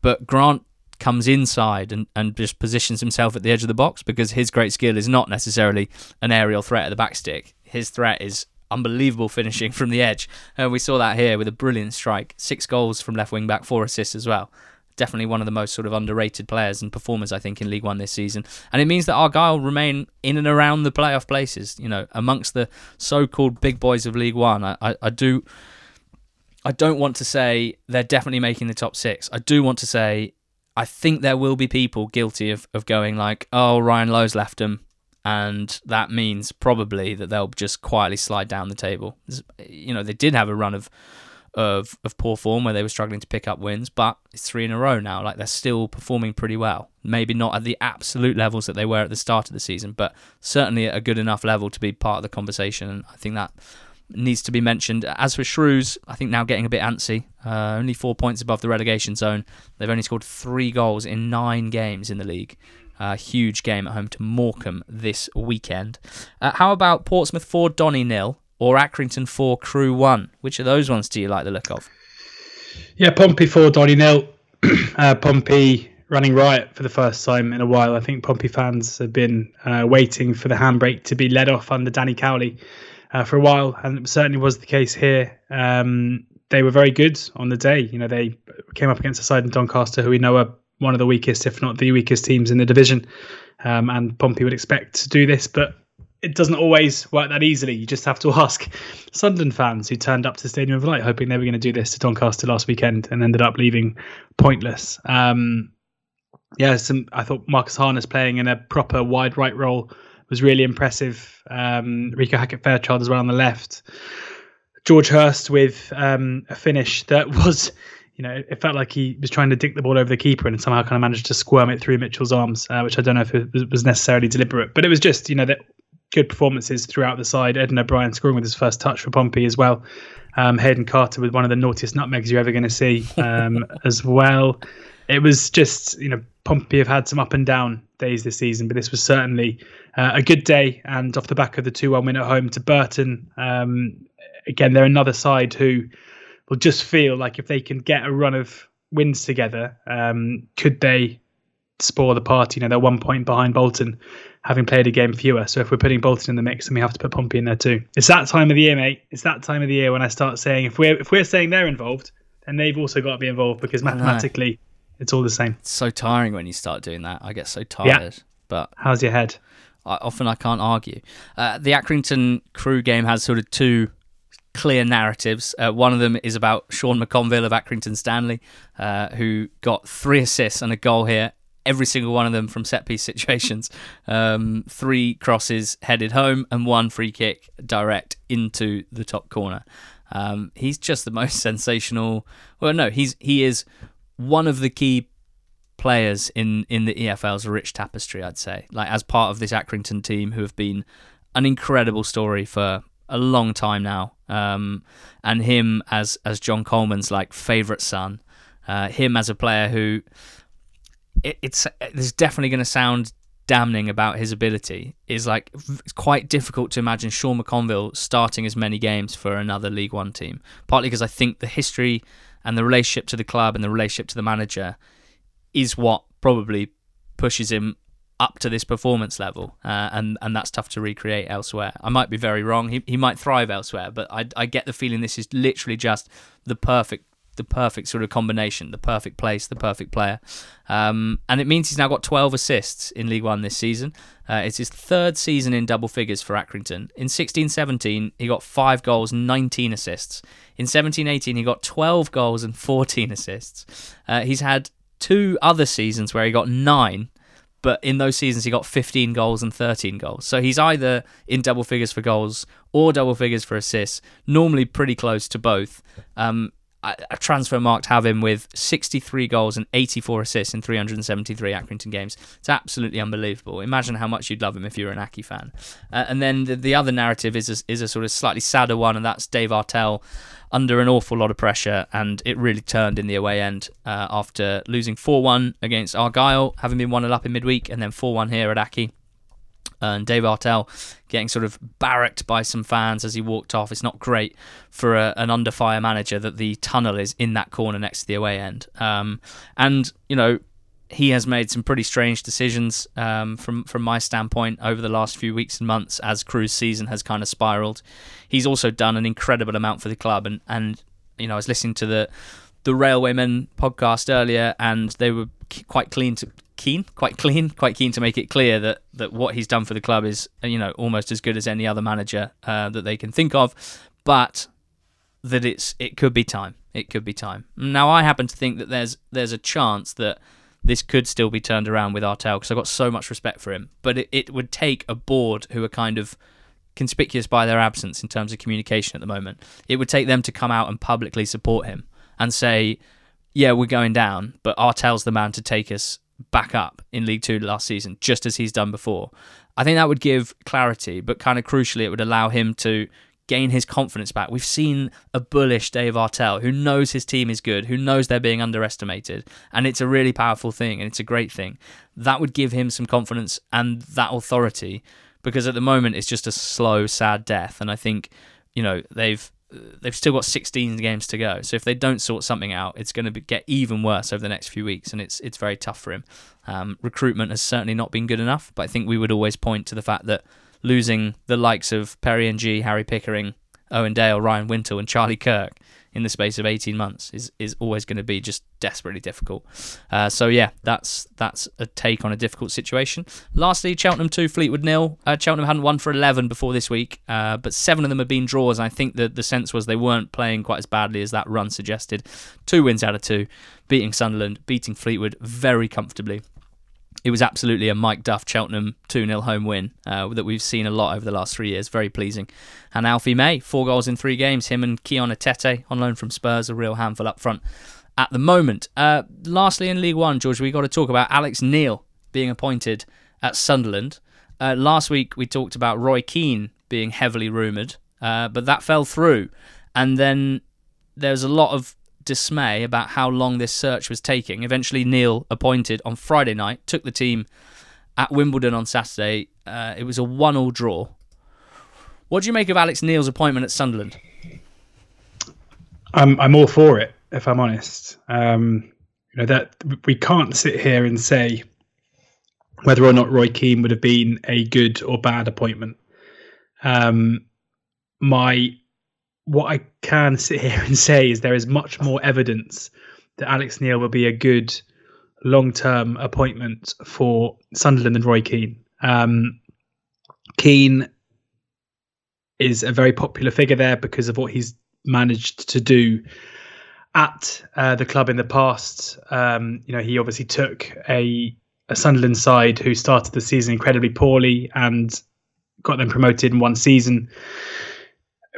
But Grant comes inside and, and just positions himself at the edge of the box because his great skill is not necessarily an aerial threat at the back stick. His threat is unbelievable finishing *laughs* from the edge. We saw that here with a brilliant strike. Six goals from left wing back, four assists as well. Definitely one of the most sort of underrated players and performers, I think, in League One this season. And it means that Argyle remain in and around the playoff places, you know, amongst the so called big boys of League One. I, I, I do. I don't want to say they're definitely making the top six. I do want to say I think there will be people guilty of, of going like, oh, Ryan Lowe's left them, and that means probably that they'll just quietly slide down the table. You know, they did have a run of of of poor form where they were struggling to pick up wins, but it's three in a row now. Like they're still performing pretty well. Maybe not at the absolute levels that they were at the start of the season, but certainly at a good enough level to be part of the conversation. And I think that needs to be mentioned. As for Shrews, I think now getting a bit antsy. Uh, only four points above the relegation zone. They've only scored three goals in nine games in the league. Uh, huge game at home to Morecambe this weekend. Uh, how about Portsmouth 4, Donny nil, or Accrington 4, Crewe 1? Which of those ones do you like the look of? Yeah, Pompey 4, Donny nil. *clears throat* uh, Pompey running riot for the first time in a while. I think Pompey fans have been uh, waiting for the handbrake to be let off under Danny Cowley uh, for a while, and it certainly was the case here. Um, they were very good on the day. You know, they came up against a side in Doncaster who we know are one of the weakest, if not the weakest teams in the division. Um, and Pompey would expect to do this, but it doesn't always work that easily. You just have to *laughs* ask Sunderland fans who turned up to the Stadium of Light hoping they were going to do this to Doncaster last weekend and ended up leaving pointless. Um, yeah, some, I thought Marcus Harness playing in a proper wide right role was really impressive. Um, Reeco Hackett Fairchild as well on the left. George Hirst with um, a finish that *laughs* was, you know, it felt like he was trying to dick the ball over the keeper and somehow kind of managed to squirm it through Mitchell's arms, uh, which I don't know if it was necessarily deliberate, but it was just, you know, that good performances throughout the side. Aiden O'Brien scoring with his first touch for Pompey as well. Um, Hayden Carter with one of the naughtiest nutmegs you're ever going to see um, *laughs* as well. It was just, you know, Pompey have had some up and down days this season, but this was certainly uh, a good day. And off the back of the 2 1 win at home to Burton, um, again, they're another side who will just feel like if they can get a run of wins together, um, could they spoil the party? You know, they're one point behind Bolton, having played a game fewer. So if we're putting Bolton in the mix, then we have to put Pompey in there too. It's that time of the year, mate. It's that time of the year when I start saying if we're if we're saying they're involved, then they've also got to be involved because mathematically it's all the same. It's so tiring when you start doing that. I get so tired. Yeah. But how's your head? I, often I can't argue. Uh, the Accrington Crewe game has sort of two clear narratives. Uh, one of them is about Sean McConville of Accrington Stanley, uh, who got three assists and a goal here. Every single one of them from set piece *laughs* situations. Um, three crosses headed home and one free kick direct into the top corner. Um, he's just the most *laughs* sensational. Well, no, he's he is one of the key players in in the EFL's rich tapestry, I'd say. Like as part of this Accrington team, who have been an incredible story for a long time now, um, and him as as John Coleman's like favorite son, uh, him as a player who it, it's it's definitely going to sound damning about his ability is like it's quite difficult to imagine Sean McConville starting as many games for another League One team. Partly because I think the history and the relationship to the club and the relationship to the manager is what probably pushes him up to this performance level, uh, and and that's tough to recreate elsewhere. I might be very wrong. He he might thrive elsewhere, but I I get the feeling this is literally just the perfect the perfect sort of combination, the perfect place, the perfect player. Um, and it means he's now got 12 assists in League One this season. Uh, it's his third season in double figures for Accrington. In 16 17, he got 5 goals, 19 assists. In 17 18, he got 12 goals and 14 assists. Uh, he's had two other seasons where he got 9 but in those seasons he got 15 goals and 13 goals. So he's either in double figures for goals or double figures for assists, normally pretty close to both. Um, a Transfermarkt have him with 63 goals and 84 assists in 373 Accrington games. It's absolutely unbelievable. Imagine how much you'd love him if you were an Accy fan. Uh, and then the, the, other narrative is a, is a sort of slightly sadder one, and that's Dave Artell under an awful lot of pressure, and it really turned in the away end uh, after losing 4 1 against Argyle, having been 1 and up in midweek, and then 4 1 here at Accy and Dave Artell getting sort of barracked by some fans as he walked off. It's not great for a, an under fire manager that the tunnel is in that corner next to the away end. Um, and you know he has made some pretty strange decisions um, from from my standpoint over the last few weeks and months as Crewe's season has kind of spiraled. He's also done an incredible amount for the club, and and you know I was listening to the the Railwaymen podcast earlier, and they were quite clean to keen, quite clean, quite keen to make it clear that that what he's done for the club is you know almost as good as any other manager uh, that they can think of, but that it's it could be time. It could be time. Now I happen to think that there's there's a chance that this could still be turned around with Artell because I've got so much respect for him. But it, it would take a board who are kind of conspicuous by their absence in terms of communication at the moment. It would take them to come out and publicly support him and say, yeah, we're going down, but Artell's the man to take us back up in League Two last season, just as he's done before. I think that would give clarity, but kind of crucially, it would allow him to gain his confidence back. We've seen a bullish Dave Artell who knows his team is good, who knows they're being underestimated, and it's a really powerful thing and it's a great thing. That would give him some confidence and that authority because at the moment it's just a slow, sad death. And I think, you know, they've they've still got 16 games to go. So if they don't sort something out, it's going to get even worse over the next few weeks, and it's it's very tough for him. Um, recruitment has certainly not been good enough, but I think we would always point to the fact that losing the likes of Perry Ng, Harry Pickering, Owen Dale, Ryan Wintle, and Charlie Kirk in the space of 18 months is is always going to be just desperately difficult. Uh, so yeah, that's that's a take on a difficult situation. Lastly, Cheltenham 2, Fleetwood nil. Uh, Cheltenham hadn't won for 11 before this week, uh, but seven of them have been draws. I think that the sense was they weren't playing quite as badly as that run suggested. Two wins out of two, beating Sunderland, beating Fleetwood very comfortably it was absolutely a Mike Duff Cheltenham 2 0 home win uh, that we've seen a lot over the last three years. Very pleasing. And Alfie May, four goals in three games. Him and Kion Etete on loan from Spurs, a real handful up front at the moment. Uh, lastly, in League One, George, we've got to talk about Alex Neil being appointed at Sunderland. Uh, last week, we talked about Roy Keane being heavily rumoured, uh, but that fell through. And then there's a lot of dismay about how long this search was taking. Eventually, Neil appointed on Friday night, took the team at Wimbledon on Saturday. Uh, it was a one-all draw. What do you make of Alex Neil's appointment at Sunderland? I'm I'm all for it, if I'm honest. Um, you know that we can't sit here and say whether or not Roy Keane would have been a good or bad appointment. Um, my what I can sit here and say is there is much more evidence that Alex Neil will be a good long term appointment for Sunderland than Roy Keane. Um, Keane is a very popular figure there because of what he's managed to do at uh, the club in the past. Um, you know, he obviously took a, a Sunderland side who started the season incredibly poorly and got them promoted in one season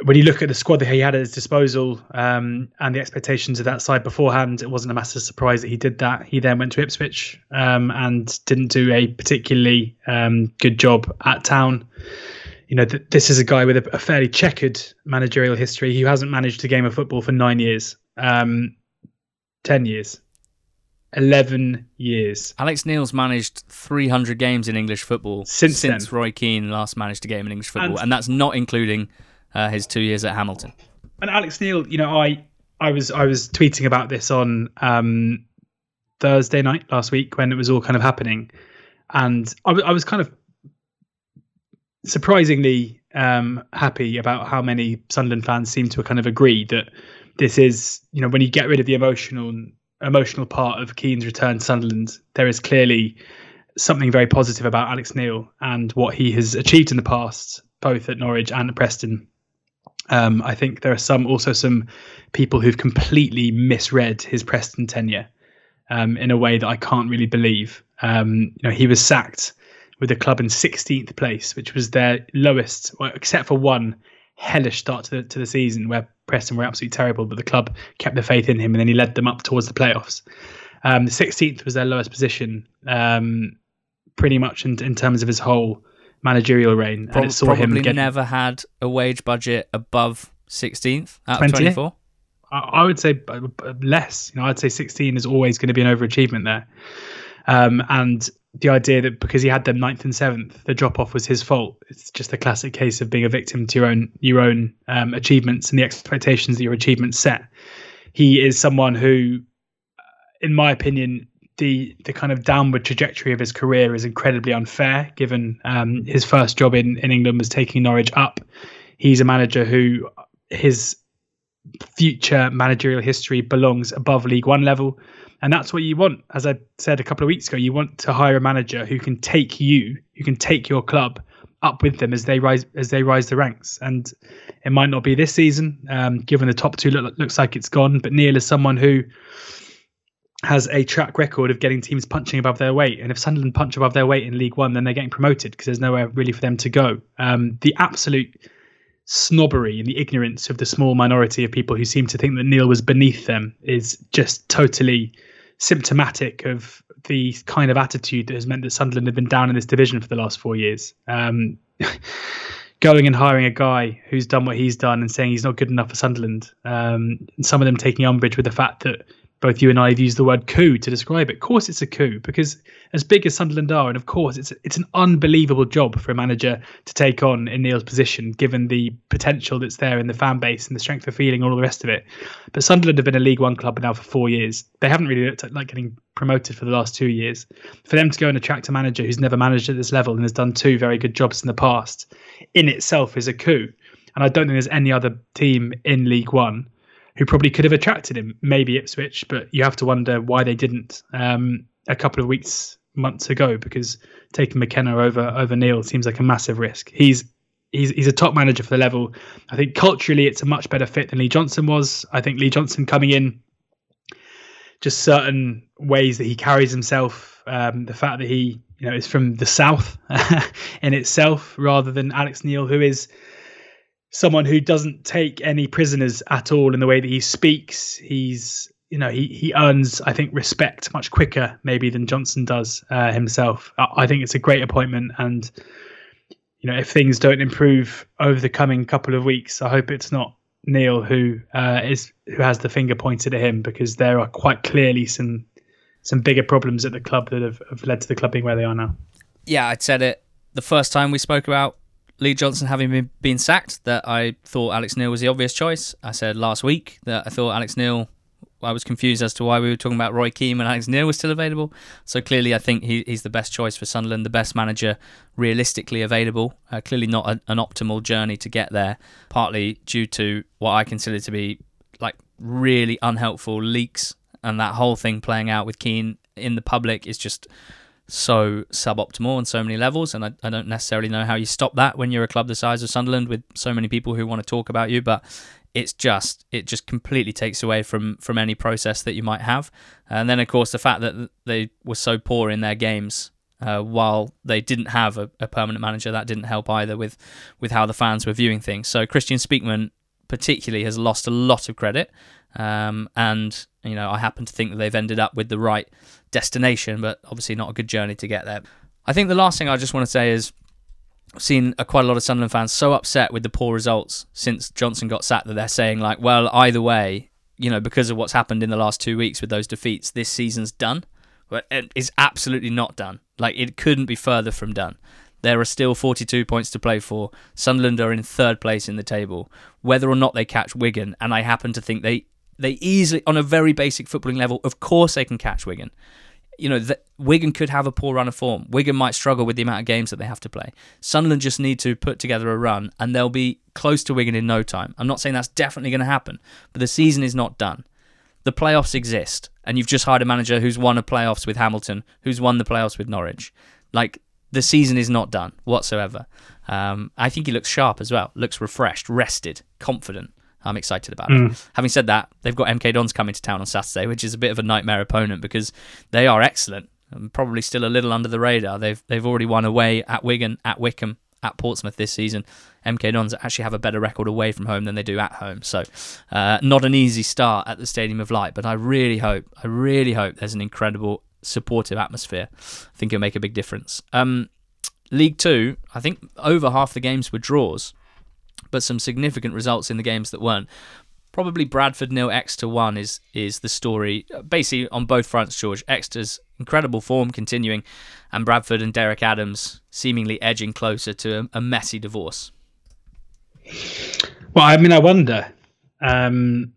when you look at the squad that he had at his disposal um, and the expectations of that side beforehand, it wasn't a massive surprise that he did that. He then went to Ipswich um, and didn't do a particularly um, good job at Town. You know, th- this is a guy with a, a, fairly checkered managerial history. He hasn't managed a game of football for nine years, um, ten years, 11 years. Alex Neil's managed 300 games in English football since, since then. Roy Keane last managed a game in English football, and, and that's not including uh, his two years at Hamilton. And Alex Neil, you know, I I was I was tweeting about this on um, Thursday night last week when it was all kind of happening, and I, w- I was kind of surprisingly um, happy about how many Sunderland fans seem to kind of agree that this is, you know, when you get rid of the emotional emotional part of Keane's return to Sunderland, there is clearly something very positive about Alex Neil and what he has achieved in the past, both at Norwich and at Preston. Um, I think there are some also some people who've completely misread his Preston tenure um, in a way that I can't really believe. Um, you know, he was sacked with the club in 16th place, which was their lowest, well, except for one hellish start to the, to the season where Preston were absolutely terrible, but the club kept the faith in him and then he led them up towards the playoffs. Um, the 16th was their lowest position, um, pretty much in, in terms of his whole managerial reign. Pro- and it saw him get, never had a wage budget above 16th out 20? of 24. I, would say less. You know, I'd say 16 is always going to be an overachievement there. Um, and the idea that because he had them ninth and seventh, the drop off was his fault. It's just a classic case of being a victim to your own your own um, achievements and the expectations that your achievements set. He is someone who, in my opinion, the the kind of downward trajectory of his career is incredibly unfair. Given um, his first job in in England was taking Norwich up, he's a manager who his future managerial history belongs above League One level. And that's what you want. As I said a couple of weeks ago, you want to hire a manager who can take you, who can take your club up with them as they rise as they rise the ranks. And it might not be this season, um, given the top two look, looks like it's gone. But Neil is someone who has a track record of getting teams punching above their weight. And if Sunderland punch above their weight in League One, then they're getting promoted because there's nowhere really for them to go. Um, the absolute snobbery and the ignorance of the small minority of people who seem to think that Neil was beneath them is just totally symptomatic of the kind of attitude that has meant that Sunderland have been down in this division for the last four years. Um, *laughs* going and hiring a guy who's done what he's done and saying he's not good enough for Sunderland. Um, some of them taking umbrage with the fact that both you and I have used the word coup to describe it. Of course, it's a coup because as big as Sunderland are, and of course, it's it's an unbelievable job for a manager to take on in Neil's position, given the potential that's there in the fan base and the strength of feeling, all the rest of it. But Sunderland have been a League One club now for four years. They haven't really looked like getting promoted for the last two years. For them to go and attract a manager who's never managed at this level and has done two very good jobs in the past, in itself is a coup. And I don't think there's any other team in League One who probably could have attracted him, maybe Ipswich, but you have to wonder why they didn't um, a couple of weeks, months ago, because taking McKenna over over Neil seems like a massive risk. He's he's he's a top manager for the level. I think culturally, it's a much better fit than Lee Johnson was. I think Lee Johnson coming in, just certain ways that he carries himself, um, the fact that he you know is from the south *laughs* in itself, rather than Alex Neil, who is someone who doesn't take any prisoners at all in the way that he speaks. He's you know he he earns I think respect much quicker maybe than Johnson does uh, himself. I think it's a great appointment and you know if things don't improve over the coming couple of weeks, I hope it's not Neil who uh, is who has the finger pointed at him because there are quite clearly some some bigger problems at the club that have, have led to the club being where they are now. Yeah, I'd said it the first time we spoke about Lee Johnson having been, been sacked, that I thought Alex Neil was the obvious choice. I said last week that I thought Alex Neil. I was confused as to why we were talking about Roy Keane when Alex Neil was still available. So clearly, I think he, he's the best choice for Sunderland, the best manager realistically available. Uh, clearly, not a, an optimal journey to get there, partly due to what I consider to be like really unhelpful leaks and that whole thing playing out with Keane in the public is just so suboptimal on so many levels. And I, I don't necessarily know how you stop that when you're a club the size of Sunderland with so many people who want to talk about you. But it's just it just completely takes away from from any process that you might have. And then of course the fact that they were so poor in their games. Uh, while they didn't have a, a permanent manager, that didn't help either with, with how the fans were viewing things. So Kristjaan Speakman particularly has lost a lot of credit. Um, and you know, I happen to think that they've ended up with the right destination, but obviously not a good journey to get there. I think the last thing I just want to say is I've seen a, quite a lot of Sunderland fans so upset with the poor results since Johnson got sacked that they're saying like, well, either way, you know, because of what's happened in the last two weeks with those defeats, this season's done. But it is absolutely not done. Like it couldn't be further from done. There are still 42 points to play for. Sunderland are in third place in the table. Whether or not they catch Wigan, and I happen to think they they easily, on a very basic footballing level, of course they can catch Wigan. You know, the, Wigan could have a poor run of form. Wigan might struggle with the amount of games that they have to play. Sunderland just need to put together a run, and they'll be close to Wigan in no time. I'm not saying that's definitely going to happen, but the season is not done. The playoffs exist, and you've just hired a manager who's won a playoffs with Hamilton, who's won the playoffs with Norwich. Like the season is not done whatsoever. Um, I think he looks sharp as well. Looks refreshed, rested, confident. I'm excited about mm. it. Having said that, they've got MK Dons coming to town on Saturday, which is a bit of a nightmare opponent because they are excellent. and Probably still a little under the radar. They've they've already won away at Wigan, at Wycombe, at Portsmouth this season. MK Dons actually have a better record away from home than they do at home. So, uh, not an easy start at the Stadium of Light, but I really hope, I really hope there's an incredible supportive atmosphere. I think it'll make a big difference. Um, League Two, I think over half the games were draws, but some significant results in the games that weren't. Probably Bradford nil, Exeter one is is the story. Basically on both fronts, George. Exeter's incredible form continuing, and Bradford and Derek Adams seemingly edging closer to a, a messy divorce. Well, I mean, I wonder. Um,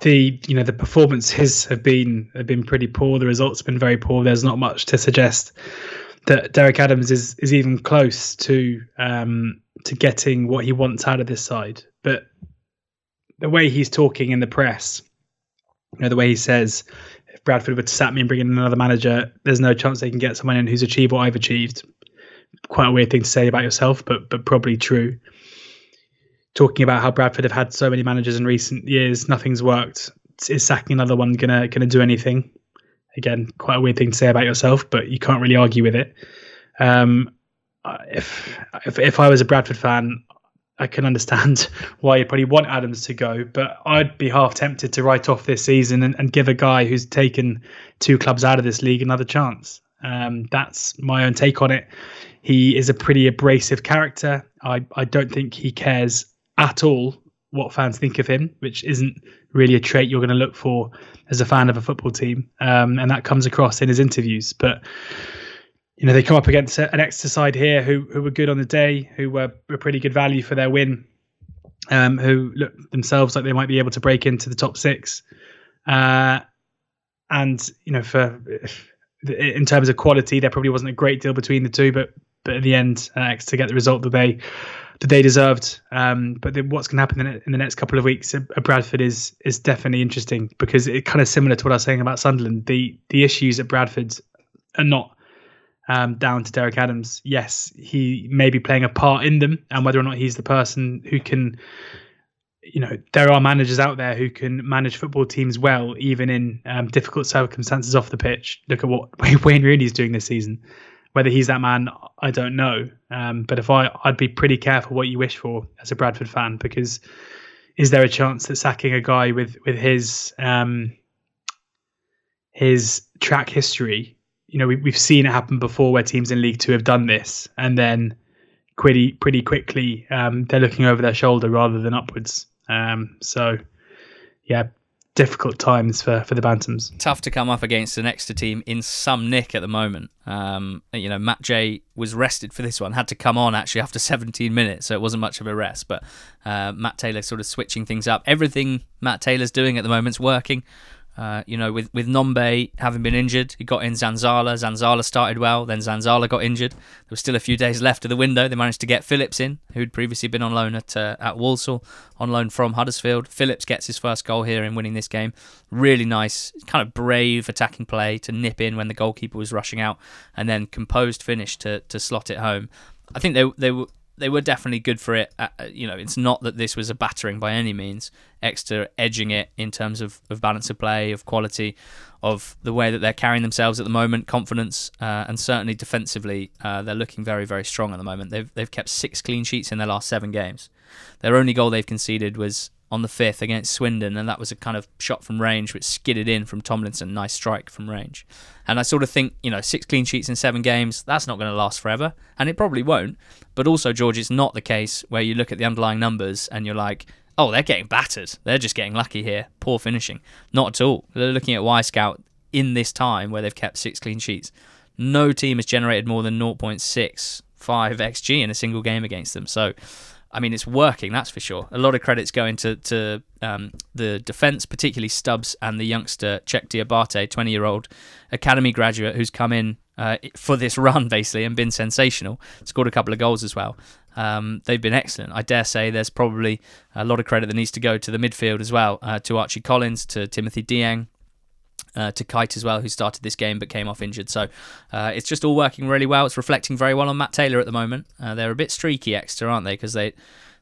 the you know the performances have been have been pretty poor. The results have been very poor. There's not much to suggest that Derek Adams is is even close to um, to getting what he wants out of this side. But the way he's talking in the press, you know, the way he says, if Bradford were to sat me and bring in another manager, there's no chance they can get someone in who's achieved what I've achieved. Quite a weird thing to say about yourself, but but probably true talking about how Bradford have had so many managers in recent years, nothing's worked. Is sacking another one gonna gonna do anything? Again, quite a weird thing to say about yourself, but you can't really argue with it. Um, if if if I was a Bradford fan, I can understand *laughs* why you'd probably want Adams to go, but I'd be half tempted to write off this season and, and give a guy who's taken two clubs out of this league another chance. Um, that's my own take on it. He is a pretty abrasive character. I, I don't think he cares at all what fans think of him, which isn't really a trait you're going to look for as a fan of a football team, um, and that comes across in his interviews. But you know they come up against an Exeter side here who who were good on the day, who were a pretty good value for their win, um, who look themselves like they might be able to break into the top six, uh, and you know for in terms of quality, there probably wasn't a great deal between the two, but but in the end, uh, Exeter get the result that they that they deserved. Um, but the, what's going to happen in, in, the next couple of weeks at, Bradford is is definitely interesting because it kind of similar to what I was saying about Sunderland. The the issues at Bradford are not um, down to Derek Adams. Yes, he may be playing a part in them, and whether or not he's the person who can. You know, there are managers out there who can manage football teams well, even in um, difficult circumstances off the pitch. Look at what *laughs* Wayne Rooney's doing this season. Whether he's that man, I don't know. Um, but if I, I'd be pretty careful what you wish for as a Bradford fan because is there a chance that sacking a guy with with his um, his track history? You know, we, we've seen it happen before where teams in League Two have done this, and then pretty pretty quickly um, they're looking over their shoulder rather than upwards. Um, so, yeah, difficult times for, for the Bantams. Tough to come up against an Exeter team in some nick at the moment. Um, you know, Matt Jay was rested for this one, had to come on actually after 17 minutes, so it wasn't much of a rest. But uh, Matt Taylor sort of switching things up. Everything Matt Taylor's doing at the moment's working. Uh, you know, with with Nombe having been injured, he got in Zanzala. Zanzala started well, then Zanzala got injured. There was still a few days left of the window. They managed to get Phillips in, who'd previously been on loan at uh, at Walsall, on loan from Huddersfield. Phillips gets his first goal here in winning this game. Really nice, kind of brave attacking play to nip in when the goalkeeper was rushing out, and then composed finish to to slot it home. I think they they were they were definitely good for it. Uh, uh, you know, it's not that this was a battering by any means. Exeter edging it in terms of, of balance of play, of quality, of the way that they're carrying themselves at the moment, confidence, uh, and certainly defensively, uh, they're looking very, very strong at the moment. They've they've kept six clean sheets in their last seven games. Their only goal they've conceded was on the fifth against Swindon, and that was a kind of shot from range which skidded in from Tomlinson. Nice strike from range. And I sort of think, you know, six clean sheets in seven games, that's not going to last forever, and it probably won't. But also, George, it's not the case where you look at the underlying numbers and you're like, Oh, they're getting battered. They're just getting lucky here. Poor finishing. Not at all. They're looking at Wyscout in this time where they've kept six clean sheets. No team has generated more than 0.65 xg in a single game against them. So, I mean, it's working, that's for sure. A lot of credits going to, to um, the defence, particularly Stubbs and the youngster Cheick Diabate, 20 year old academy graduate who's come in uh, for this *laughs* run, basically, and been sensational. Scored a couple of goals as well. Um, they've been excellent. I dare say there's probably a lot of credit that needs to go to the midfield as well, uh, to Archie Collins, to Timothy Dieng, uh, to Kite as well, who started this game but came off injured. So uh, it's just all working really well. It's reflecting very well on Matt Taylor at the moment. Uh, they're a bit streaky, Exeter, aren't they? Because they,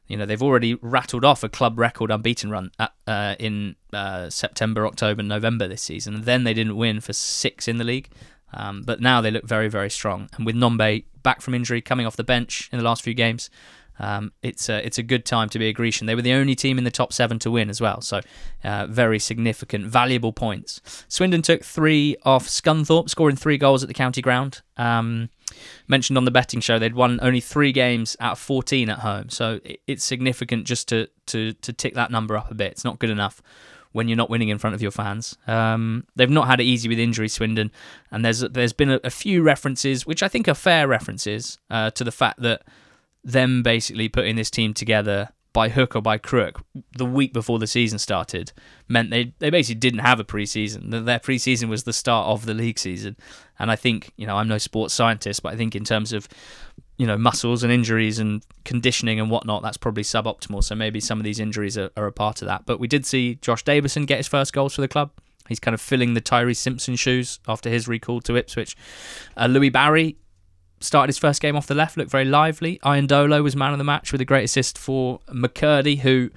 you know, they've already rattled off a club record unbeaten run at, uh, in uh, September, October, November this season. Then they didn't win for six in the league. Um, but now they look very, very strong. And with Nombe back from injury, coming off the bench in the last few games, um, it's a, it's a good time to be a Grecian. They were the only team in the top seven to win as well, so uh, very significant, valuable points. Swindon took three off Scunthorpe, scoring three goals at the county ground. Um, mentioned on the betting show they'd won only three games out of 14 at home, so it's significant just to to to tick that number up a bit. It's not good enough when you're not winning in front of your fans. Um, they've not had it easy with injury, Swindon, and there's there's been a, a few references, which I think are fair references, uh, to the fact that them basically putting this team together by hook or by crook the week before the season started meant they they basically didn't have a preseason. Their preseason was the start of the league season, and I think you know I'm no sports scientist, but I think in terms of you know muscles and injuries and conditioning and whatnot, that's probably suboptimal. So maybe some of these injuries are, are a part of that. But we did see Josh Davison get his first goals for the club. He's kind of filling the Tyreece Simpson shoes after his recall to Ipswich. Uh, Louis Barry started his first game off the left, looked very lively. Iandolo was man of the match with a great assist for McKirdy, who,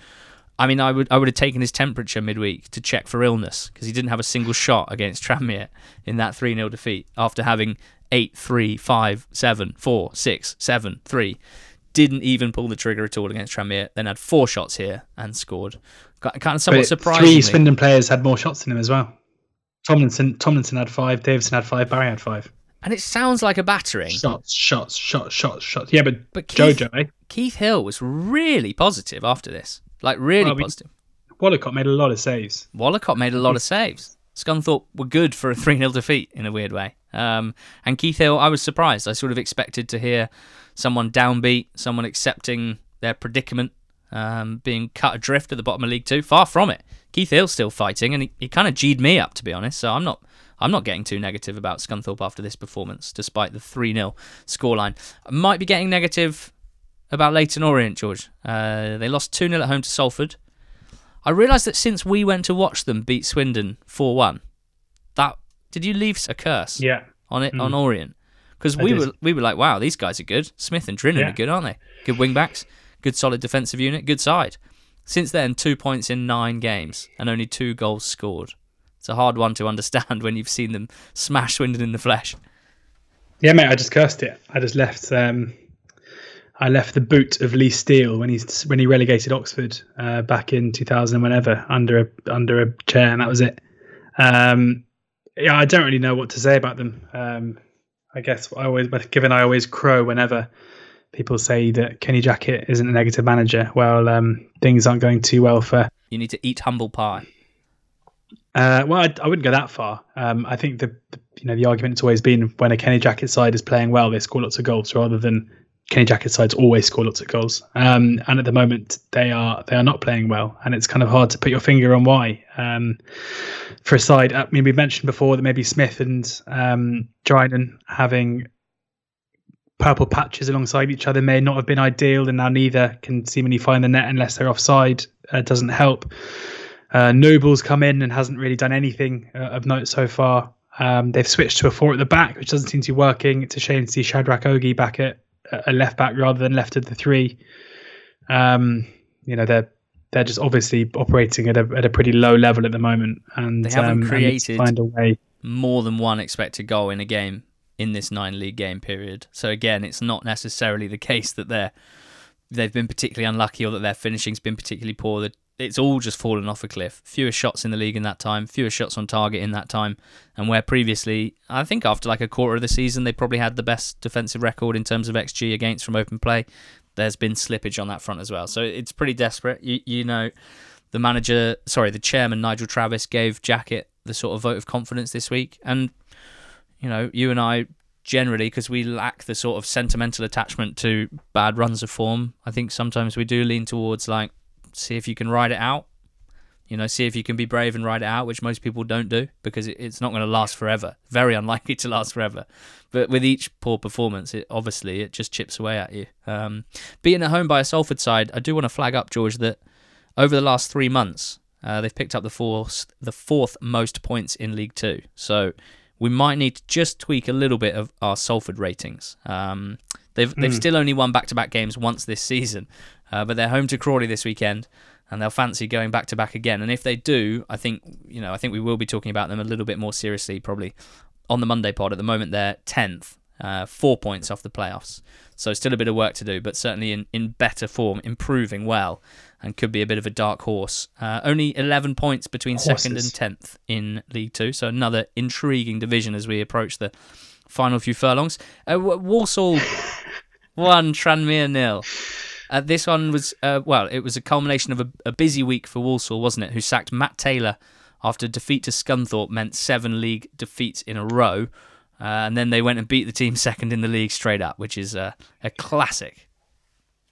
I mean, I would I would have taken his temperature midweek to check for illness because he didn't have a single shot against Tranmere in that 3 0 defeat after having 8 3 5 7 4 6 7 3 didn't even pull the trigger at all against Tranmere. Then had four shots here and scored. Kind of somewhat surprising. Three Swindon players had more shots than him as well. Tomlinson Tomlinson had five, Davison had five, Barry had five. And it sounds like a battering. Shots, shots, shots, shots, shots. Yeah, but, but Keith, Jojo, eh? Keith Hill was really positive after this. Like, really well, positive. Wallacott made a lot of saves. Wallacott made a lot of *laughs* saves. Scunthorpe were good for a *laughs* 3 0 defeat in a weird way. Um, and Keith Hill, I was surprised. I sort of expected to hear someone downbeat, someone accepting their predicament, um, being cut adrift at the bottom of League Two. Far from it. Keith Hill's still fighting, and he, he kind of G'd me up, to be honest. So I'm not I'm not getting too negative about Scunthorpe after this performance, despite the 3 0 scoreline. I might be getting negative about Leyton Orient, George. Uh, they lost 2 0 at home to Salford. I realised that since we went to watch them beat Swindon 4 1, that did you leave a curse yeah. on it mm. on Orient? Because we were we were like, wow, these guys are good. Smith and Drinan yeah. are good, aren't they? Good wing backs, good solid defensive unit, good side. Since then, two points in nine games and only two goals scored. It's a hard one to understand *laughs* when you've seen them smash Swindon in the flesh. Yeah, mate, I just cursed it. I just left. Um, I left the boot of Lee Steele when he's when he relegated Oxford uh, back in 2000, whenever under a under a chair, and that was it. Um, yeah, I don't really know what to say about them. Um, I guess I always, but given I always crow whenever people say that Kenny Jackett isn't a negative manager. Well, um, things aren't going too well for. You need to eat humble pie. Uh, well, I, I, wouldn't go that far. Um, I think the, the, you know the argument's always been when a Kenny Jackett side is playing well, they score lots of goals, rather than Kenny Jackett sides always score lots of goals. Um, and at the moment, they are they are not playing well, and it's kind of hard to put your finger on why. Um, for a side, I mean, we mentioned before that maybe Smith and um, Drinan having purple patches alongside each other may not have been ideal, and now neither can seemingly find the net unless they're offside. Uh, doesn't help. Uh, Noble's come in and hasn't really done anything uh, of note so far. Um, they've switched to a four at the back, which doesn't seem to be working. It's a shame to see Shadrach Ogie back at a left back rather than left of the three. Um, you know they're they're just obviously operating at a at a pretty low level at the moment, and they haven't um, created find a way. more than one expected goal in a game in this nine league game period. So again, it's not necessarily the case that they're they've been particularly unlucky or that their finishing's been particularly poor. The it's all just fallen off a cliff. Fewer shots in the league in that time, fewer shots on target in that time, and where previously, I think after like a quarter of the season, they probably had the best defensive record in terms of XG against from open play. there's been slippage on that front as well. So it's pretty desperate. You, you know, the manager, sorry, the chairman, Nigel Travis, gave Jackett the sort of vote of confidence this week. And, you know, you and I generally, because we lack the sort of sentimental attachment to bad runs of form, I think sometimes we do lean towards like, see if you can ride it out. You know, see if you can be brave and ride it out, which most people don't do because it's not going to last forever. *laughs* Very unlikely to last forever. But with each poor performance, it obviously it just chips away at you. Um, being at home by a Salford side, I do want to flag up George that over the last three months, uh, they've picked up the fourth the fourth most points in League Two. So we might need to just tweak a little bit of our Salford ratings. Um, they've they've mm. still only won back to back games once this season, uh, but they're home to Crawley this weekend and they'll fancy going back to back again. And if they do, I think you know I think we will be talking about them a little bit more seriously probably on the Monday pod. At the moment, they're tenth, uh, four points off the playoffs, so still a bit of work to do, but certainly in in better form, improving well, and could be a bit of a dark horse. Uh, only eleven points between Horses. second and tenth in League Two, so another intriguing division as we approach the final few furlongs. Uh, Walsall *laughs* one, Tranmere nil. Uh, this one was, uh, well, it was a culmination of a, a, busy week for Walsall, wasn't it? Who sacked Matt Taylor after defeat to Scunthorpe meant seven league defeats in a row. Uh, and then they went and beat the team *laughs* second in the league straight up, which is a classic.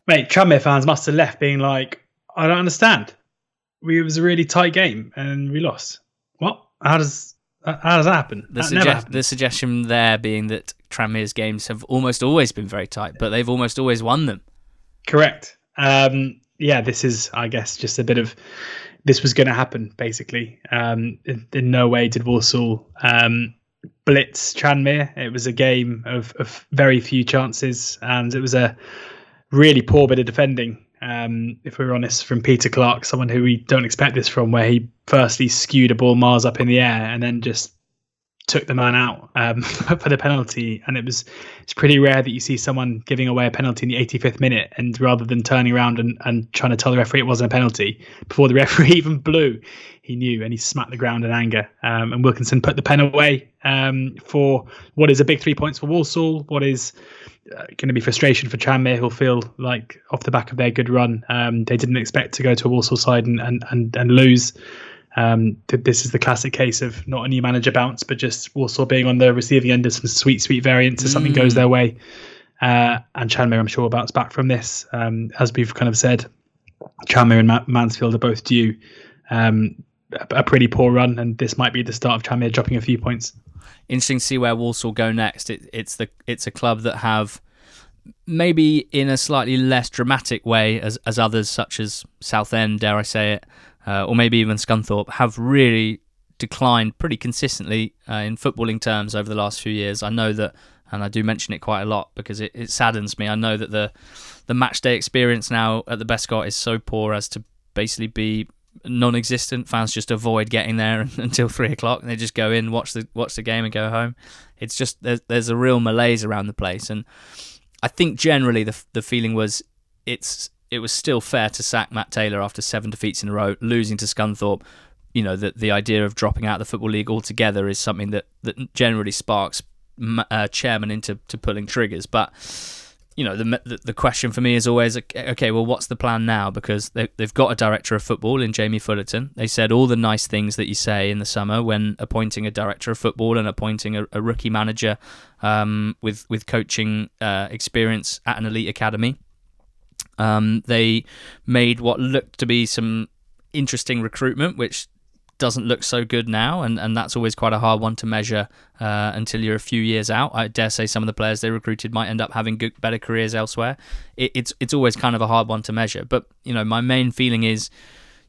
Mate, Tranmere fans must have left being like, I don't understand. We, it was a really tight game and we lost. What? How does how does that happen? The, that the suggestion there being that Tranmere's games have almost always been very tight, but they've almost always won them. Correct. Um, yeah, this is, I guess, just a bit of this was going to happen. Basically, um, in, in, no way did Walsall um, blitz Tranmere. It was a game of, of very few chances, and it was a really poor bit of defending. Um, if we're honest, from Peter Clarke, someone who we don't expect this from, where he firstly skewed a ball miles up in the air and then just took the man out um, *laughs* for the penalty, and it was it's pretty rare that you see someone giving away a penalty in the 85th minute, and rather than turning around and, and trying to tell the referee it wasn't a penalty before the *laughs* referee even blew, he knew and he smacked the ground in anger. Um, and Wilkinson put the pen away um, for what is a big three points for Walsall, what is uh, going to be frustration for Tranmere, who'll feel like off the back of their good run, um, they didn't expect to go to a Walsall side and and and, and lose. Um, this is the classic case of not a new manager bounce, but just Walsall being on the receiving end of some sweet, sweet variance if mm. something goes mm. their way. Uh, and Tranmere, I'm sure, will bounce back from this. Um, as we've kind of said, Tranmere and Ma- Mansfield are both due um, a, a, pretty poor run, and this might be the start of Tranmere dropping a few points. Interesting to see where Walsall go next. It, it's the it's a club that have maybe in a slightly less dramatic way as as others, such as Southend, dare I say it, uh, or maybe even Scunthorpe, have really declined pretty consistently uh, in footballing terms over the last few years. I know that, and I do mention it quite a lot because it, it saddens me. I know that the the match day experience now at the Bescot is so poor as to basically be non-existent. Fans just avoid getting there *laughs* until three o'clock, and they just go in, watch the watch the game, and go home. It's just there's, there's a real malaise around the place, and I think generally the the feeling was it's it was still fair to sack Matt Taylor after seven defeats in a row, losing to Scunthorpe. You know, that the idea of dropping out of the Football League altogether is something that, that generally sparks uh, chairman into to pulling triggers. But, you know, the, the, the question for me is always, okay, well, what's the plan now? Because they, they've got a director of football in Jamie Fullerton. They said all the nice things that you say in the summer when appointing a director of football and appointing a, a rookie manager um, with, with coaching uh, experience at an elite academy. Um, they made what looked to be some interesting recruitment, which doesn't look so good now, and, and that's always quite a hard one to measure uh, until you're a few years out. I dare say some of the players they recruited might end up having good, better careers elsewhere. It, it's it's always kind of a hard one to measure. But you know, my main feeling is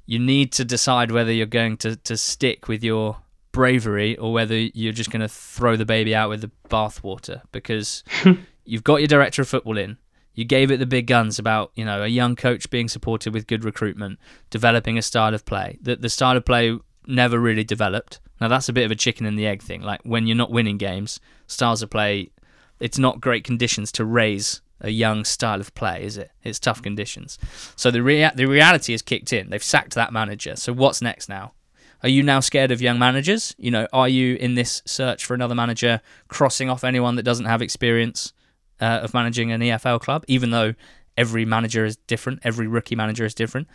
you need to decide whether you're going to, to stick with your bravery or whether you're just going to throw the baby out with the bathwater because *laughs* you've got your director of football in you gave it the big guns about, you know, a young coach being supported with good recruitment, developing a style of play. The, the style of play never really developed. Now, that's a bit of a chicken and the egg thing. Like, when you're not winning games, styles of play, it's not great conditions to raise a young style of play, is it? It's tough conditions. So the rea- the reality has kicked in. They've sacked that manager. So what's next now? Are you now scared of young managers? You know, are you in this search for another manager crossing off anyone that doesn't have experience? Uh, of managing an EFL club, even though every manager is different, every rookie manager is different.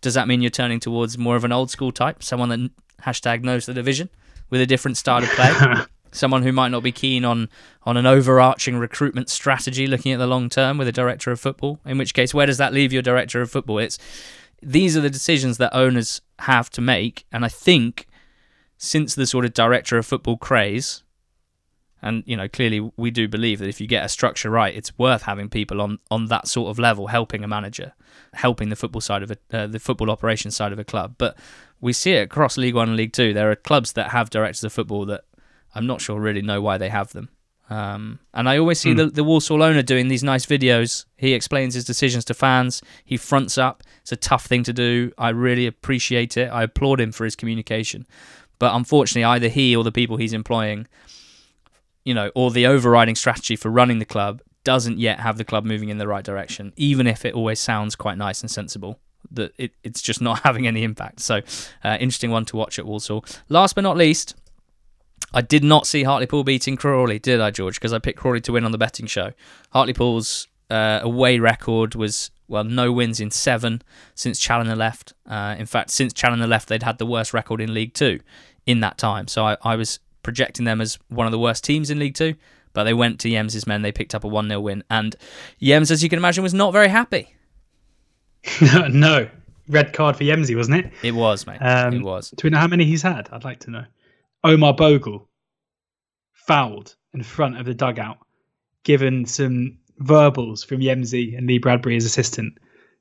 Does that mean you're turning towards more of an old school type, someone that hashtag knows the division with a different style of play? *laughs* someone who might not be keen on on an overarching recruitment strategy looking at the long term with a director of football in which case where does that leave your director of football it's these are the decisions that owners have to make and i think since the sort of director of football craze and you know, clearly we do believe that if you get a structure right, it's worth having people on on that sort of level helping a manager, helping the football side of it, uh, the football operations side of a club. But we see it across League One and League Two. There are clubs that have directors of football that I'm not sure really know why they have them. Um, and I always see mm. the, the Walsall owner doing these nice videos. He explains his decisions to fans. He fronts up. It's a tough thing to do. I really appreciate it. I applaud him for his communication. But unfortunately, either he or the people he's employing you know, or the overriding strategy for running the club doesn't yet have the club moving in the right direction, even if it always sounds quite nice and sensible. That it, it's just *laughs* not having any impact. So, uh, interesting one to watch at Walsall. Last but not least, I did not see Hartlepool beating Crawley, did I, George? Because I picked Crawley to win on the betting show. Hartlepool's uh, away record was well, no wins in seven since Challinor left. Uh, in fact, since Challinor left, they'd had the worst record in League Two in that time. So I, I was projecting them as one of the worst teams in League Two. But they went to Yems's men. They picked up a 1 0 win. And Yems, as you can imagine, was not very happy. *laughs* no. Red card for Yemsy, wasn't it? It was, mate. Um, it was. Do we know how many he's had? I'd like to know. Omar Bogle fouled in front of the dugout, given some verbals from Yemsy and Lee Bradbury as assistant.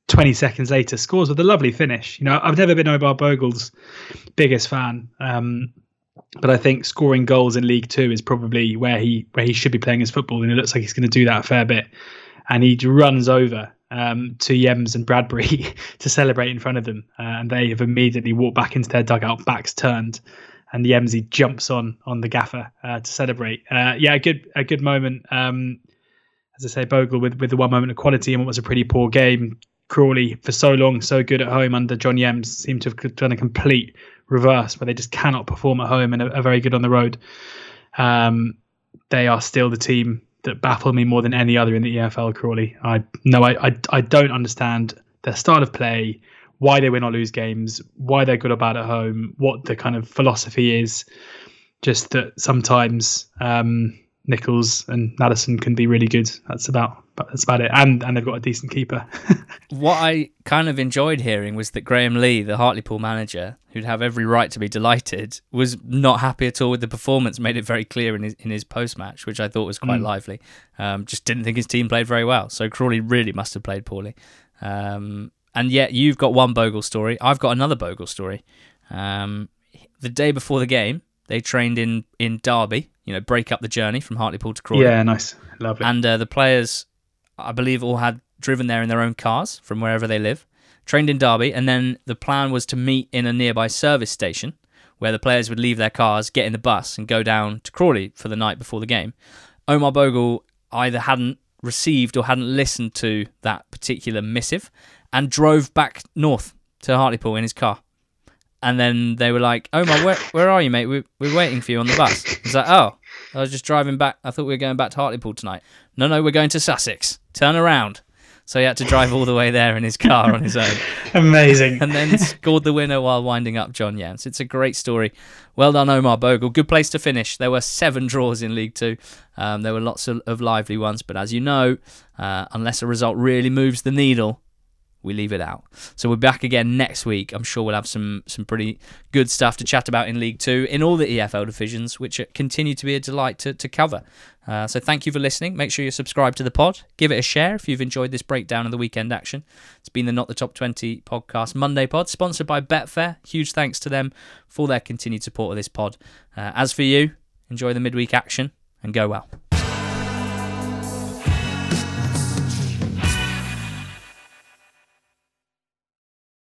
20 seconds later, scores with a lovely finish. You know, I've never been Omar Bogle's biggest fan. Um, but I think scoring goals in League Two is probably where he where he should be playing his football, and it looks like he's going to do that a fair bit. And he runs over um, to Yems and Bradbury *laughs* to celebrate in front of them, uh, and they have immediately walked back into their dugout, backs turned, and Yemsy jumps on on the gaffer uh, to celebrate. Uh, yeah, a good a good moment. Um, as I say, Bogle with with the one moment of quality in what was a pretty poor game. Crawley for so long, so good at home under John Yems, seemed to have done a complete reverse where they just cannot perform at home and are, are very good on the road. Um, they are still the team that baffle me more than any other in the EFL. Crawley, I no, I, I, I don't understand their style of play, why they win or lose games, why they're good or bad at home, what the kind of philosophy is. Just that sometimes um, Nichols and Nadesan can be really good. That's about that's about it. And and they've got a decent keeper. *laughs* what I kind of enjoyed hearing was that Graeme Lee, the Hartlepool manager, who'd have every right to be delighted, was not happy at all with the performance. Made it very clear in his in his post match, which I thought was quite mm. lively. Um, just didn't think his team played very well. So Crawley really must have played poorly. Um, and yet you've got one Bogle story. I've got another Bogle story. Um, the day before the game, they trained in in Derby. You know, break up the journey from Hartlepool to Crawley. Yeah, nice, lovely. And uh, the players, I believe, all had driven there in their own cars from wherever they live trained in Derby, and then the plan was to meet in a nearby service station where the players would leave their cars, get in the bus, and go down to Crawley for the night before the game. Omar Bogle either hadn't received or hadn't listened to that particular missive and drove back north to Hartlepool in his car. And then they were like, Omar, where, where are you, mate? We're, we're waiting for you on the bus. He's like, oh, I was just driving back. I thought we were going back to Hartlepool tonight. No, no, we're going to Sussex. Turn around. So he had to drive all the way there in his car on his own. *laughs* Amazing. And then scored the winner while winding up John Yems. It's a great story. Well done, Omar Bogle. Good place to finish. There were seven draws in League Two. Um, there were lots of, of, lively ones, but as you know, uh, unless a result really moves the needle, we leave it out. So we're back again next week. I'm sure we'll have some some pretty good stuff to chat about in League Two in all the EFL divisions, which continue to be a delight to, to cover. Uh, so thank you for listening. Make sure you subscribe to the pod. Give it a share if you've enjoyed this breakdown of the weekend action. It's been the Not the Top 20 podcast Monday pod, sponsored by Betfair. Huge thanks to them for their continued support of this pod. Uh, as for you, enjoy the midweek action and go well.